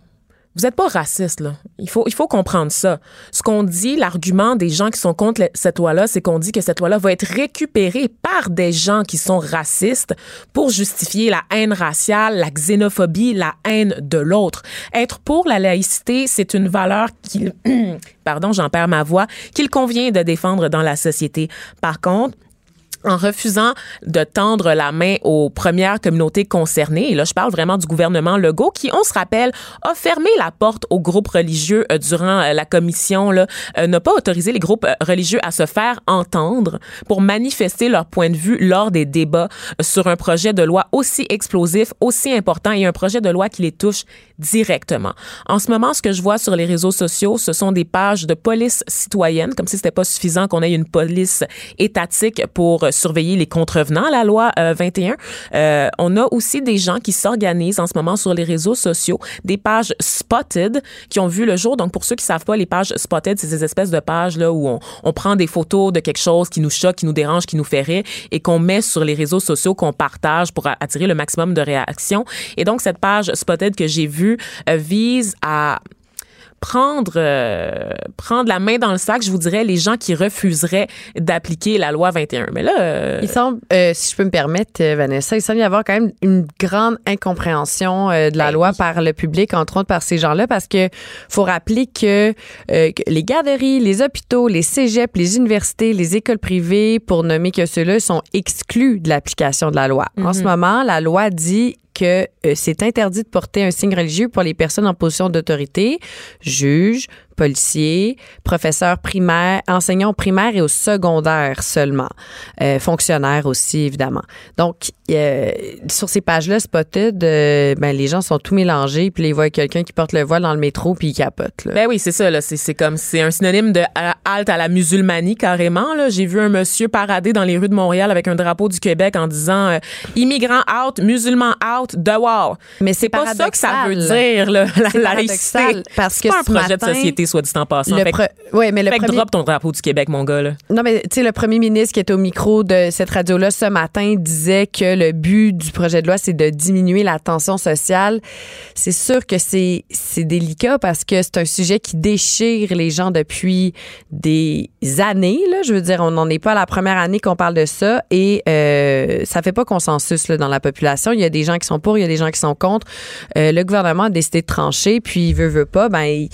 vous n'êtes pas raciste, là. Il faut, il faut comprendre ça. Ce qu'on dit, l'argument des gens qui sont contre cette loi-là, c'est qu'on dit que cette loi-là va être récupérée par des gens qui sont racistes pour justifier la haine raciale, la xénophobie, la haine de l'autre. Être pour la laïcité, c'est une valeur qu'il, pardon, j'en perds ma voix, qu'il convient de défendre dans la société. Par contre, en refusant de tendre la main aux premières communautés concernées. Et là, je parle vraiment du gouvernement Legault qui, on se rappelle, a fermé la porte aux groupes religieux euh, durant euh, la commission, là, euh, n'a pas autorisé les groupes religieux à se faire entendre pour manifester leur point de vue lors des débats sur un projet de loi aussi explosif, aussi important et un projet de loi qui les touche directement. En ce moment, ce que je vois sur les réseaux sociaux, ce sont des pages de police citoyenne, comme si c'était pas suffisant qu'on ait une police étatique pour surveiller les contrevenants à la loi 21. Euh, euh, on a aussi des gens qui s'organisent en ce moment sur les réseaux sociaux, des pages spotted qui ont vu le jour. Donc, pour ceux qui savent pas, les pages spotted, c'est ces espèces de pages là où on, on, prend des photos de quelque chose qui nous choque, qui nous dérange, qui nous fait rire et qu'on met sur les réseaux sociaux, qu'on partage pour attirer le maximum de réactions. Et donc, cette page spotted que j'ai vue euh, vise à prendre euh, prendre la main dans le sac, je vous dirais les gens qui refuseraient d'appliquer la loi 21. Mais là, euh, il semble, euh, si je peux me permettre, Vanessa, il semble y avoir quand même une grande incompréhension de la ben loi par le public, entre autres par ces gens-là, parce que faut rappeler que, les garderies, les hôpitaux, les cégeps, les universités, les écoles privées, pour nommer que ceux-là, sont exclus de l'application de la loi. En ce mhm. moment, la loi dit que c'est interdit de porter un signe religieux pour les personnes en position d'autorité, juges, policiers, professeurs primaires, enseignants au primaire et au secondaire seulement, euh, fonctionnaires aussi évidemment. Donc euh, sur ces pages-là, Spotted, euh, ben les gens sont tout mélangés, puis ils voient quelqu'un qui porte le voile dans le métro puis il capote. Là. Ben oui, c'est ça. Là, c'est, c'est comme c'est un synonyme de à- halte à la musulmanie carrément. Là, j'ai vu un monsieur parader dans les rues de Montréal avec un drapeau du Québec en disant euh, immigrants out, musulmans out, dehors. Mais C'est pas ça que ça veut dire là, la C'est laïcité. parce C'est que pas un projet matin, de société soit dit en passant. Le Fait, que- pre- ouais, mais le fait que premier drop ton drapeau du Québec, mon gars là. Non, mais tu sais, le premier ministre qui était au micro de cette radio-là ce matin disait que le but du projet de loi, c'est de diminuer la tension sociale. C'est sûr que c'est c'est délicat parce que c'est un sujet qui déchire les gens depuis des années. Là. Je veux dire, on n'en est pas à la première année qu'on parle de ça et euh, ça fait pas consensus là, dans la population. Il y a des gens qui sont pour, il y a des gens qui sont contre. Euh, le gouvernement a décidé de trancher, puis il veut, veut pas, ben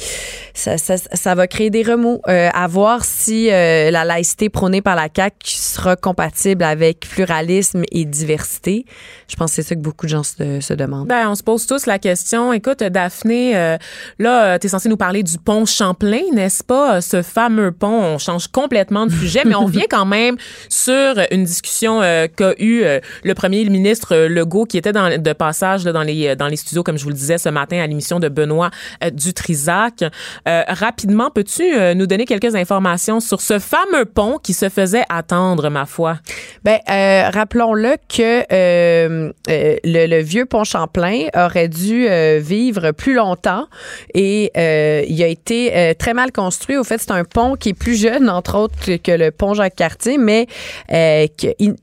ça, ça, ça va créer des remous. Euh, à voir si euh, la laïcité prônée par la CAQ sera compatible avec pluralisme et diversité. Je pense que c'est ça que beaucoup de gens se, se demandent. Ben, on se pose tous la question. Écoute, Daphné, euh, là, tu es censé nous parler du pont Champlain, n'est-ce pas? Ce fameux pont, on change complètement de sujet, mais on vient quand même sur une discussion qu'a eu euh, le premier ministre Legault, qui était dans, de passage là, dans, les, dans les studios, comme je vous le disais ce matin, à l'émission de Benoît Dutrisac. Euh, rapidement, peux-tu euh, nous donner quelques informations sur ce fameux pont qui se faisait attendre, ma foi? Ben, euh, rappelons-le que euh, euh, le, le vieux pont Champlain aurait dû euh, vivre plus longtemps et il a été très mal construit. Au fait, c'est un pont qui est plus jeune, entre autres, que, le pont Jacques-Cartier, mais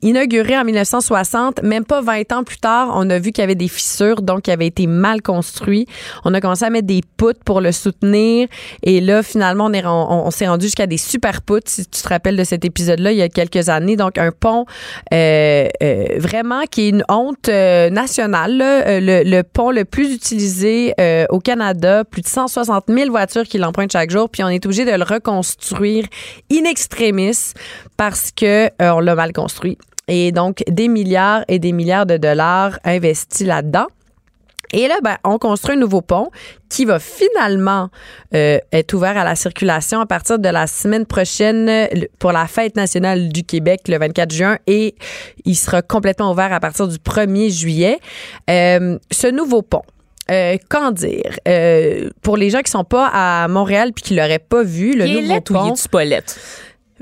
inauguré en 1960, même pas 20 ans plus tard, on a vu qu'il y avait des fissures, donc il avait été mal construit. On a commencé à mettre des poutres pour le soutenir et là, finalement, on, est, s'est rendu jusqu'à des super poutres, si tu te rappelles de cet épisode-là, il y a quelques années. Donc, un pont euh, euh, vraiment qui est une honte euh, nationale. le, le pont le plus utilisé au Canada, plus de 160 000 voitures qui l'empruntent chaque jour, puis on est obligé de le reconstruire in extremis parce que on l'a mal construit. Et donc, des milliards et des milliards de dollars investis là-dedans. Et là, ben, on construit un nouveau pont qui va finalement euh, être ouvert à la circulation à partir de la semaine prochaine pour la fête nationale du Québec le 24 juin et il sera complètement ouvert à partir du 1er juillet. Euh, ce nouveau pont. Euh, qu'en dire? Euh, pour les gens qui sont pas à Montréal puis qui l'auraient pas vu, le il est nouveau ou il pont. est Paulette?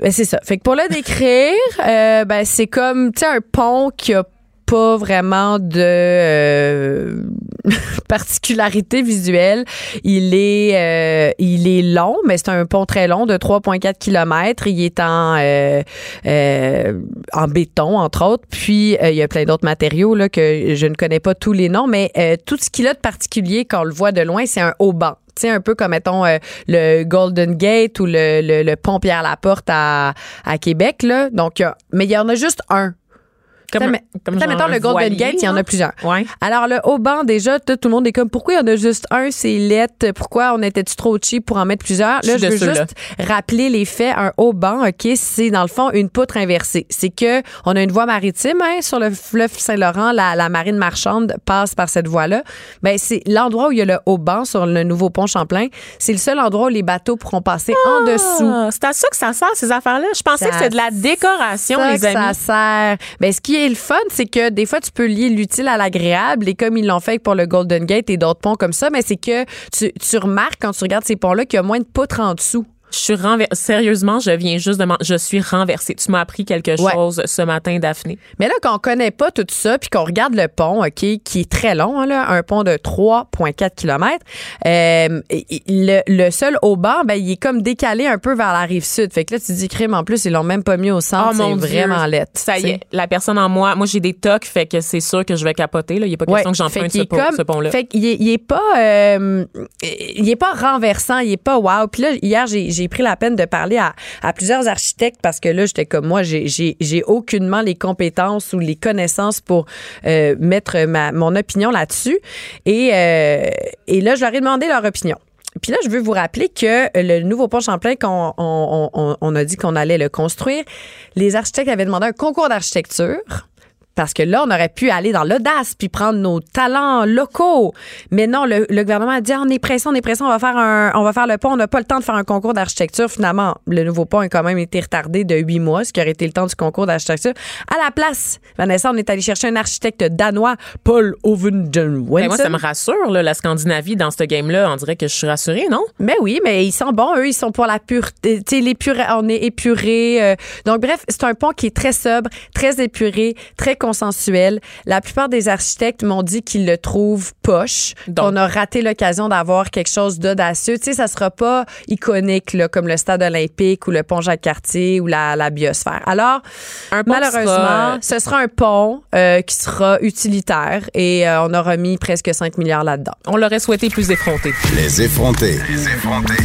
Ben, c'est ça. Fait que pour le décrire, euh, ben, c'est comme, tu sais, un pont qui a pas vraiment de euh, particularité visuelle. Il est euh, il est long, mais c'est un pont très long de 3,4 km. Il est en euh, euh, en béton entre autres. Puis euh, il y a plein d'autres matériaux là que je ne connais pas tous les noms, mais tout ce qu'il a de particulier quand on le voit de loin, c'est un haut banc. Tu sais, un peu comme, mettons, le Golden Gate ou le, le, pont Pierre-Laporte à, à Québec, là. Donc, mais il y en a juste un. Comme, comme genre mettons, le Golden Gate, il y en a plusieurs. Ouais. Alors, le haut banc, déjà, tout, tout le monde est comme, pourquoi il y en a juste un, c'est lettre, pourquoi on était-tu trop cheap pour en mettre plusieurs? Je Là, je de veux juste rappeler les faits. Un haut banc, OK, c'est dans le fond une poutre inversée. C'est que on a une voie maritime hein, sur le fleuve Saint-Laurent, la, la marine marchande passe par cette voie-là. Ben, c'est l'endroit où il y a le haut banc sur le nouveau pont Champlain. C'est le seul endroit où les bateaux pourront passer en dessous. Ah, c'est à ça que ça sert, ces affaires-là? Je pensais que c'était de la décoration, les amis. ça sert. Ben, ce qui est le fun, c'est que des fois, tu peux lier l'utile à l'agréable et comme ils l'ont fait pour le Golden Gate et d'autres ponts comme ça, mais c'est que tu, tu remarques quand tu regardes ces ponts-là qu'il y a moins de poutres en dessous. Je suis renversée. Sérieusement, je viens juste de m'en- Je suis renversée. Tu m'as appris quelque Ouais. chose ce matin, Daphné. Mais là, quand on connaît pas tout ça, puis qu'on regarde le pont, OK, qui est très long, hein, là, un pont de 3,4 km, euh, le, le seul au banc, ben, il est comme décalé un peu vers la rive sud. Fait que là, tu dis, crime, en plus, ils l'ont même pas mis au centre. Oh, mon c'est Dieu. vraiment lettre. Ça y est, la personne en moi, moi j'ai des tocs, fait que c'est sûr que je vais capoter. Là. Il n'y a pas question que j'emprunte pont- ce pont-là. Fait qu'il est, il est pas, euh, il est pas renversant, il est pas wow. Puis là, hier, j'ai, j'ai pris la peine de parler à, plusieurs architectes parce que là, j'étais comme moi, j'ai, aucunement les compétences ou les connaissances pour euh, mettre ma, mon opinion là-dessus. Et, euh, et là, je leur ai demandé leur opinion. Puis là, je veux vous rappeler que le nouveau pont Champlain, qu'on on, on- on a dit qu'on allait le construire, les architectes avaient demandé un concours d'architecture Parce que là, on aurait pu aller dans l'audace puis prendre nos talents locaux. Mais non, le, le gouvernement a dit Ah, on est pressé, on est pressé, on va faire un, on va faire le pont. On n'a pas le temps de faire un concours d'architecture. Finalement, le nouveau pont a quand même été retardé de huit mois, ce qui aurait été le temps du concours d'architecture. À la place, Vanessa, on est allé chercher un architecte danois, Paul Ovenden Ben, moi, ça me rassure, là, la Scandinavie dans ce game-là. On dirait que je suis rassurée, non? Mais oui, mais ils sont bons, eux, ils sont pour la pureté. Tu sais, l'épuré, on est épuré. euh, donc, bref, c'est un pont qui est très sobre, très épuré, très consensuel. La plupart des architectes m'ont dit qu'ils le trouvent poche. Donc. On a raté l'occasion d'avoir quelque chose d'audacieux. Tu sais, ça sera pas iconique, là, comme le stade olympique ou le pont Jacques-Cartier ou la, la biosphère. Alors, Un malheureusement, sera- ce sera un pont euh, qui sera utilitaire et euh, on aura mis presque 5 milliards là-dedans. On l'aurait souhaité plus effronté. Les effrontés. Les effrontés.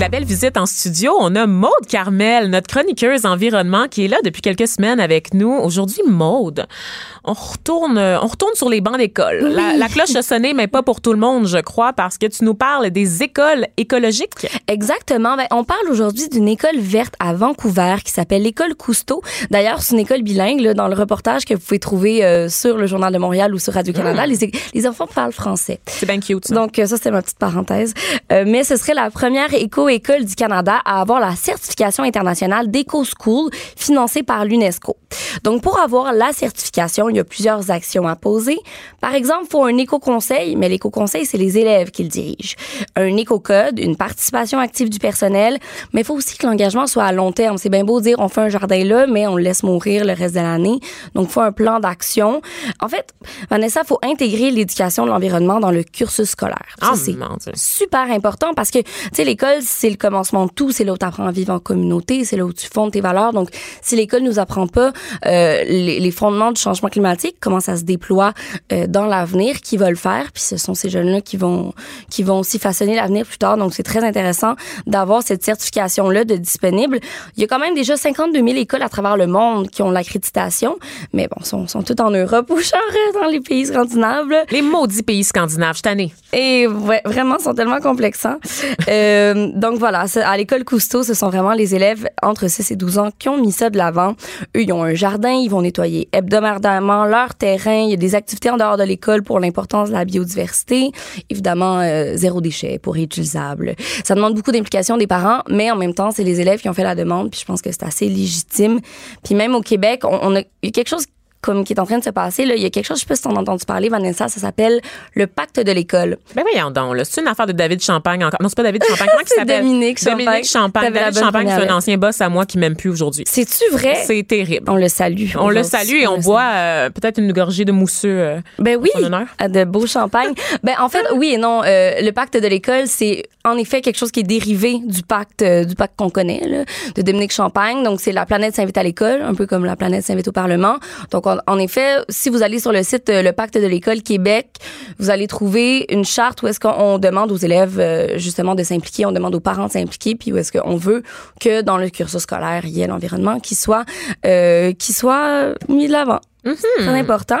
La belle visite en studio, on a Maude Carmel, notre chroniqueuse environnement, qui est là depuis quelques semaines avec nous. Aujourd'hui, Maude, on retourne, on retourne sur les bancs d'école. La, la cloche a sonné, mais pas pour tout le monde, je crois, parce que tu nous parles des écoles écologiques. Exactement. Ben, on parle aujourd'hui d'une école verte à Vancouver qui s'appelle l'école Cousteau. D'ailleurs, c'est une école bilingue. Là, dans le reportage que vous pouvez trouver euh, sur le Journal de Montréal ou sur Radio-Canada, les, les enfants parlent français. C'est bien cute, ça. Donc, euh, ça, c'était ma petite parenthèse. Euh, mais ce serait la première éco-école du Canada à avoir la certification internationale d'Eco-School financée par l'UNESCO. Donc, pour avoir la certification, il y a plusieurs actions à poser. Par exemple, il faut un éco-conseil, mais l'éco-conseil, c'est les élèves qui le dirigent. Un éco-code, une participation active du personnel, mais il faut aussi que l'engagement soit à long terme. C'est bien beau dire on fait un jardin là, mais on le laisse mourir le reste de l'année. Donc, il faut un plan d'action. En fait, Vanessa, il faut intégrer l'éducation de l'environnement dans le cursus scolaire. Ça, Ah, c'est super important parce que, tu sais, l'école, c'est le commencement de tout. C'est là où tu apprends à vivre en communauté. C'est là où tu fondes tes valeurs. Donc, si l'école nous apprend pas euh, les, les fondements du changement climatique, comment ça se déploie euh, dans l'avenir, qui va le faire, puis ce sont ces jeunes-là qui vont qui vont aussi façonner l'avenir plus tard. Donc, c'est très intéressant d'avoir cette certification-là de disponible. Il y a quand même déjà 52 000 écoles à travers le monde qui ont l'accréditation, mais bon, sont, sont toutes en Europe ou genre dans les pays scandinaves. là. Les maudits pays scandinaves, je ai. Et ouais, vraiment, sont tellement complexants. Euh, donc voilà, c'est- à l'école Cousteau, ce sont vraiment les élèves entre 6 et 12 ans qui ont mis ça de l'avant. Eux, ils ont un jardin, ils vont nettoyer hebdomadairement leur terrain. Il y a des activités en dehors de l'école pour l'importance de la biodiversité. Évidemment, euh, zéro déchet pour réutilisable. Ça demande beaucoup d'implication des parents, mais en même temps, c'est les élèves qui ont fait la demande, puis je pense que c'est assez légitime. Puis même au Québec, on, on a a quelque chose comme qui est en train de se passer. Là. Il y a quelque chose, je sais pas si t'en as entendu parler, Vanessa, ça s'appelle le pacte de l'école. Ben voyons donc, là. C'est une affaire de David Champagne encore. Non, c'est pas David Champagne. Comment C'est s'appelle? Dominique Champagne. Dominique Champagne. David Champagne, c'est un ancien boss à moi qui m'aime plus aujourd'hui. C'est-tu vrai? C'est terrible. On le salue. On le salue et on le boit euh, peut-être une gorgée de mousseux. euh, Ben oui, à de beaux champagnes. ben en fait, oui et non. Euh, le pacte de l'école, c'est en effet quelque chose qui est dérivé du pacte euh, du pacte qu'on connaît là, de Dominique Champagne. Donc c'est la planète s'invite à l'école, un peu comme la planète s'invite au Parlement. Donc en, effet, si vous allez sur le site euh, le pacte de l'école Québec, vous allez trouver une charte où est-ce qu'on demande aux élèves euh, justement de s'impliquer, on demande aux parents de s'impliquer, puis où est-ce qu'on veut que dans le cursus scolaire il y ait l'environnement qui soit qui soit mis de l'avant. Très important.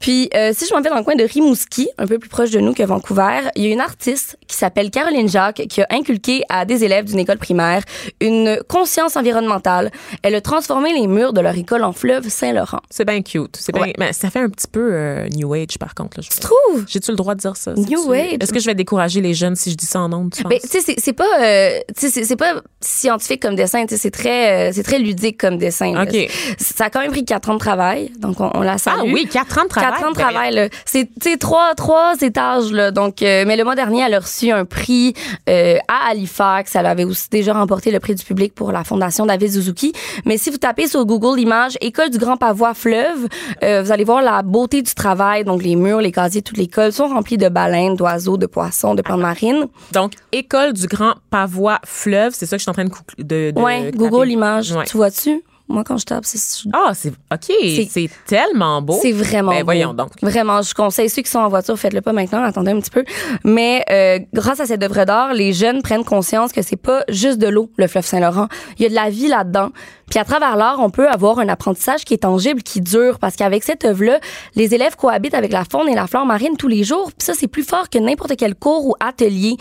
Puis, euh, si je m'en vais dans le coin de Rimouski, un peu plus proche de nous que Vancouver, il y a une artiste qui s'appelle Caroline Jacques qui a inculqué à des élèves d'une école primaire une conscience environnementale. Elle a transformé les murs de leur école en fleuve Saint-Laurent. C'est bien cute. C'est. Ouais. mais ça fait un petit peu euh, New Age, par contre. Là, je Tu trouves? J'ai-tu le droit de dire ça? New Age? Est-ce que je vais décourager les jeunes si je dis ça en ondes, tu? Ben, c'est- pas, euh, c'est- pas scientifique comme dessin. C'est très, euh, c'est très ludique comme dessin. là. OK. Ça a quand même pris quatre ans de travail, donc on, on la salue. ah oui, quatre ans de travail. Quatre ans de Ben, travail. C'est, trois, trois étages, là. Donc, euh, mais le mois dernier, elle a reçu un prix euh, à Halifax. Elle avait aussi déjà remporté le prix du public pour la Fondation David Suzuki. Mais si vous tapez sur Google Images École du Grand Pavois Fleuve, euh, vous allez voir la beauté du travail. Donc, les murs, les casiers, toute l'école sont remplis de baleines, d'oiseaux, de poissons, de plantes marines. Donc, École du Grand Pavois Fleuve, c'est ça que je suis en train de... de, taper. Google Images. Ouais. Tu vois-tu? Moi, quand je tape, c'est Ah, c'est OK. C'est tellement beau. C'est vraiment Ben, beau. voyons donc. Vraiment, je conseille ceux qui sont en voiture, faites-le pas maintenant, attendez un petit peu. Mais euh, grâce à cette œuvre d'art, les jeunes prennent conscience que c'est pas juste de l'eau, le fleuve Saint-Laurent. Il y a de la vie là-dedans. Puis à travers l'art, on peut avoir un apprentissage qui est tangible, qui dure, parce qu'avec cette œuvre-là, les élèves cohabitent avec la faune et la flore marine tous les jours. Puis ça, c'est plus fort que n'importe quel cours ou atelier.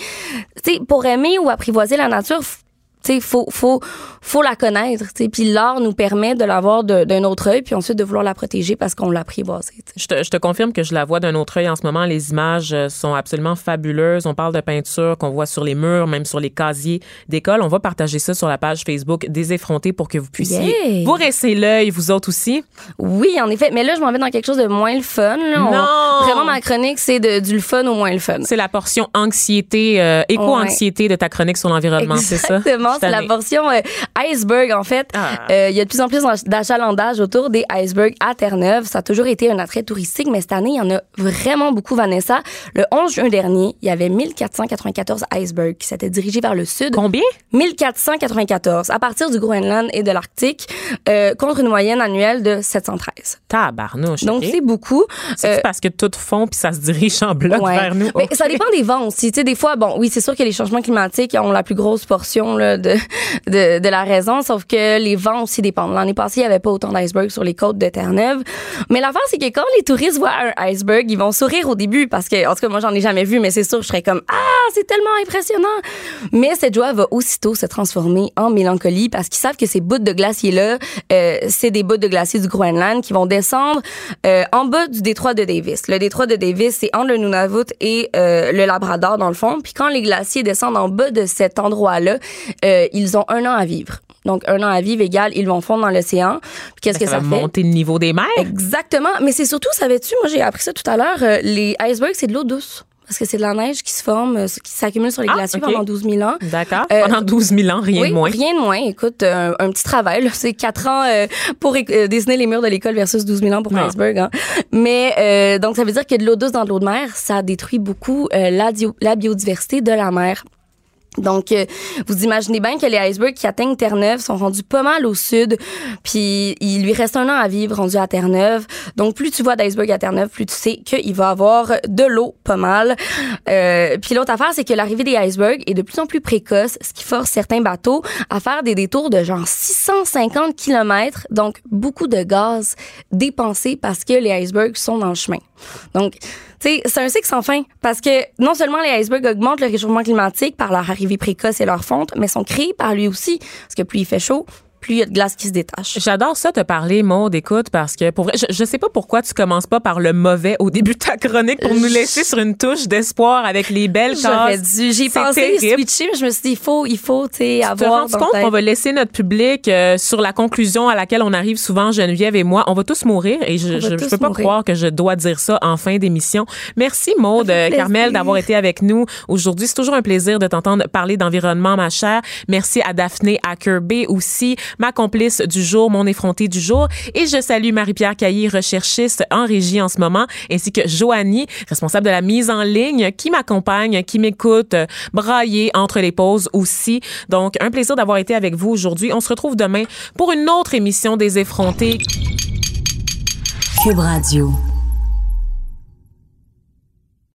Tu sais, pour aimer ou apprivoiser la nature, sais, faut, faut, faut la connaître, tu sais. Puis l'art nous permet de l'avoir de- d'un autre œil, puis ensuite de vouloir la protéger parce qu'on l'a apprivoisée. Je te, je te confirme que je la vois d'un autre œil en ce moment. Les images euh, sont absolument fabuleuses. On parle de peinture qu'on voit sur les murs, même sur les casiers d'école. On va partager ça sur la page Facebook des effrontés pour que vous puissiez Yeah. vous resser l'œil, vous autres aussi. Oui, en effet. Mais là, je m'en vais dans quelque chose de moins le fun. là. On- Non! Vraiment, ma chronique, c'est du le fun au moins le fun. C'est la portion anxiété, euh, éco-anxiété de ta chronique sur l'environnement, c'est ça? Exactement, C'est la portion euh, iceberg en fait. Ah. Euh, Il y a de plus en plus d'achalandage autour des icebergs à Terre-Neuve. Ça a toujours été un attrait touristique, mais cette année, il y en a vraiment beaucoup, Vanessa. Le 11 juin dernier, il y avait 1494 icebergs qui s'étaient dirigés vers le sud. Combien? 1494 à partir du Groenland et de l'Arctique euh, contre une moyenne annuelle de 713. Tabarnouche. Donc c'est beaucoup. C'est Euh, parce que tout fond puis ça se dirige en bloc Ouais. vers nous? Mais ça dépend des vents aussi. Tu sais, des fois, bon, oui, c'est sûr que les changements climatiques ont la plus grosse portion là, de, de, de la raison, sauf que les vents aussi dépendent. L'année passée, il n'y avait pas autant d'icebergs sur les côtes de Terre-Neuve. Mais l'affaire, c'est que quand les touristes voient un iceberg, ils vont sourire au début parce que, en tout cas, moi, j'en ai jamais vu, mais c'est sûr, je serais comme, ah, c'est tellement impressionnant. Mais cette joie va aussitôt se transformer en mélancolie parce qu'ils savent que ces bouts de glacier-là, euh, c'est des bouts de glacier du Groenland qui vont descendre euh, en bas du détroit de Davis. Le détroit de Davis, c'est entre le Nunavut et euh, le Labrador, dans le fond. Puis quand les glaciers descendent en bas de cet endroit-là, euh, ils ont un an à vivre. Donc, un an à vivre égale, ils vont fondre dans l'océan. Puis qu'est-ce Ben, que ça ça, va fait? monter le niveau des mers. Exactement. Mais c'est surtout, savais-tu, moi j'ai appris ça tout à l'heure, euh, les icebergs, c'est de l'eau douce. Parce que c'est de la neige qui se forme, euh, qui s'accumule sur les Ah, glaciers pendant 12 000 ans. D'accord. Euh, Pendant 12 000 ans, rien oui, de moins. rien de moins. Écoute, un, un petit travail. C'est quatre ans euh, pour euh, dessiner les murs de l'école versus 12 000 ans pour Ah. iceberg. Hein. Mais euh, donc, ça veut dire que de l'eau douce dans de l'eau de mer, ça détruit beaucoup euh, la biodiversité de la mer. Donc, euh, vous imaginez bien que les icebergs qui atteignent Terre-Neuve sont rendus pas mal au sud, puis il lui reste un an à vivre rendu à Terre-Neuve. Donc, plus tu vois d'icebergs à Terre-Neuve, plus tu sais qu'il va avoir de l'eau pas mal. Euh, puis l'autre affaire, c'est que l'arrivée des icebergs est de plus en plus précoce, ce qui force certains bateaux à faire des détours de genre 650 km, donc beaucoup de gaz dépensé parce que les icebergs sont dans le chemin. Donc, c'est un cycle sans fin parce que non seulement les icebergs augmentent le réchauffement climatique par leur arrivée précoce et leur fonte, mais sont créés par lui aussi parce que plus il fait chaud, plus il y a de glace qui se détache. J'adore ça te parler, Maud, écoute, parce que pour vrai, je, je sais pas pourquoi tu commences pas par le mauvais au début de ta chronique pour nous laisser sur une touche d'espoir avec les belles J'aurais dû, j'y ai C'est pensé terrible. switcher, mais je me suis dit, il faut, il faut, tu sais, te avoir. rends dans compte ta qu'on va laisser notre public euh, sur la conclusion à laquelle on arrive souvent, Geneviève et moi? On va tous mourir et je, je, je peux pas mourir. croire que je dois dire ça en fin d'émission. Merci fait euh. Carmel, d'avoir été avec nous aujourd'hui. C'est toujours un plaisir de t'entendre parler d'environnement, ma chère. Merci à Daphné Ackerbay aussi, ma complice du jour, mon effronté du jour. Et je salue Marie-Pierre Caillé, recherchiste en régie en ce moment, ainsi que Joanie, responsable de la mise en ligne, qui m'accompagne, qui m'écoute, brailler entre les pauses aussi. Donc, un plaisir d'avoir été avec vous aujourd'hui. On se retrouve demain pour une autre émission des effrontés. Cube Radio.